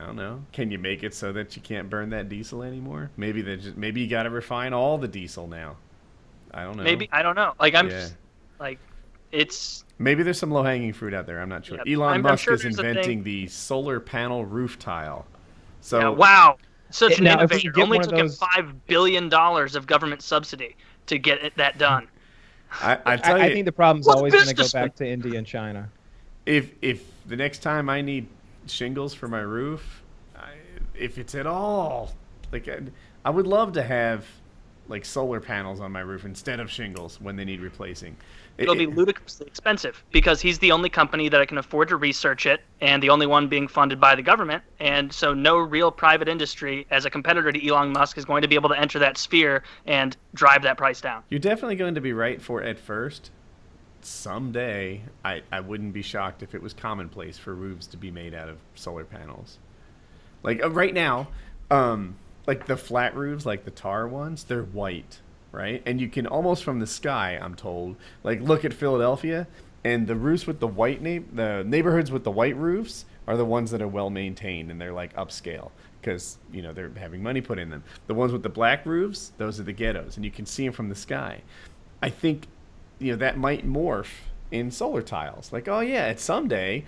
I don't know. Can you make it so that you can't burn that diesel anymore? Maybe they just maybe you got to refine all the diesel now. I don't know. Maybe I don't know. Like I'm Yeah. just like, it's Maybe there's some low hanging fruit out there. I'm not sure. Yeah, Elon I'm- I'm Musk sure is there's a thing- inventing the solar panel roof tile. So yeah, wow, such It- an now, innovator. Only one of took him five billion dollars of government subsidy to get it, that done. I, I tell I, you, I think the problem's always going to go back to India and China. if if the next time I need shingles for my roof, I, if it's at all like I, I would love to have like solar panels on my roof instead of shingles when they need replacing. It'll It- be ludicrously expensive because he's the only company that I can afford to research it and the only one being funded by the government. And so, no real private industry as a competitor to Elon Musk is going to be able to enter that sphere and drive that price down. You're definitely going to be right for at first. Someday, I, I wouldn't be shocked if it was commonplace for roofs to be made out of solar panels. Like uh, right now, um, like the flat roofs, like the tar ones, they're white, right? And you can almost from the sky, I'm told, like look at Philadelphia, and the roofs with the white na- the neighborhoods with the white roofs are the ones that are well maintained and they're like upscale because you know they're having money put in them. The ones with the black roofs, those are the ghettos, and you can see them from the sky. I think you know that might morph in solar tiles. Like, oh yeah, it's someday,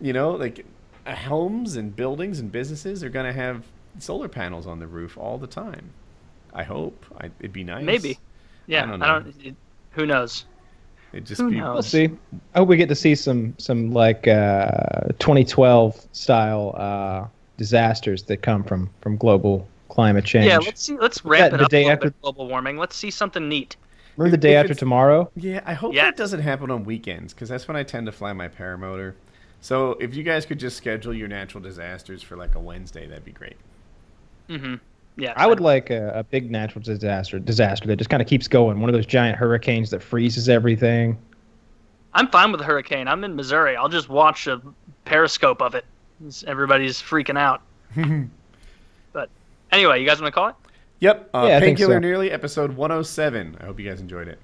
you know, like uh, homes and buildings and businesses are going to have solar panels on the roof all the time. I hope. I, it'd be nice. Maybe. Yeah, don't I don't. it- who knows? It'd just Who be. knows? We'll see. I hope we get to see some some like uh, 2012 style uh, disasters that come from from global climate change. Yeah, let's see. Let's ramp that it the up day a little after- bit. Global warming. Let's see something neat. Remember the if day after tomorrow? Yeah, I hope Yes. that doesn't happen on weekends because that's when I tend to fly my paramotor. So if you guys could just schedule your natural disasters for like a Wednesday, that'd be great. Mm-hmm. Yeah, I would like a, a big natural disaster disaster that just kind of keeps going. One of those giant hurricanes that freezes everything. I'm fine with a hurricane. I'm in Missouri. I'll just watch a periscope of it. Everybody's freaking out. but anyway, you guys want to call it? Yep. Uh, Yeah, Painkiller so. Already, episode 107. I hope you guys enjoyed it.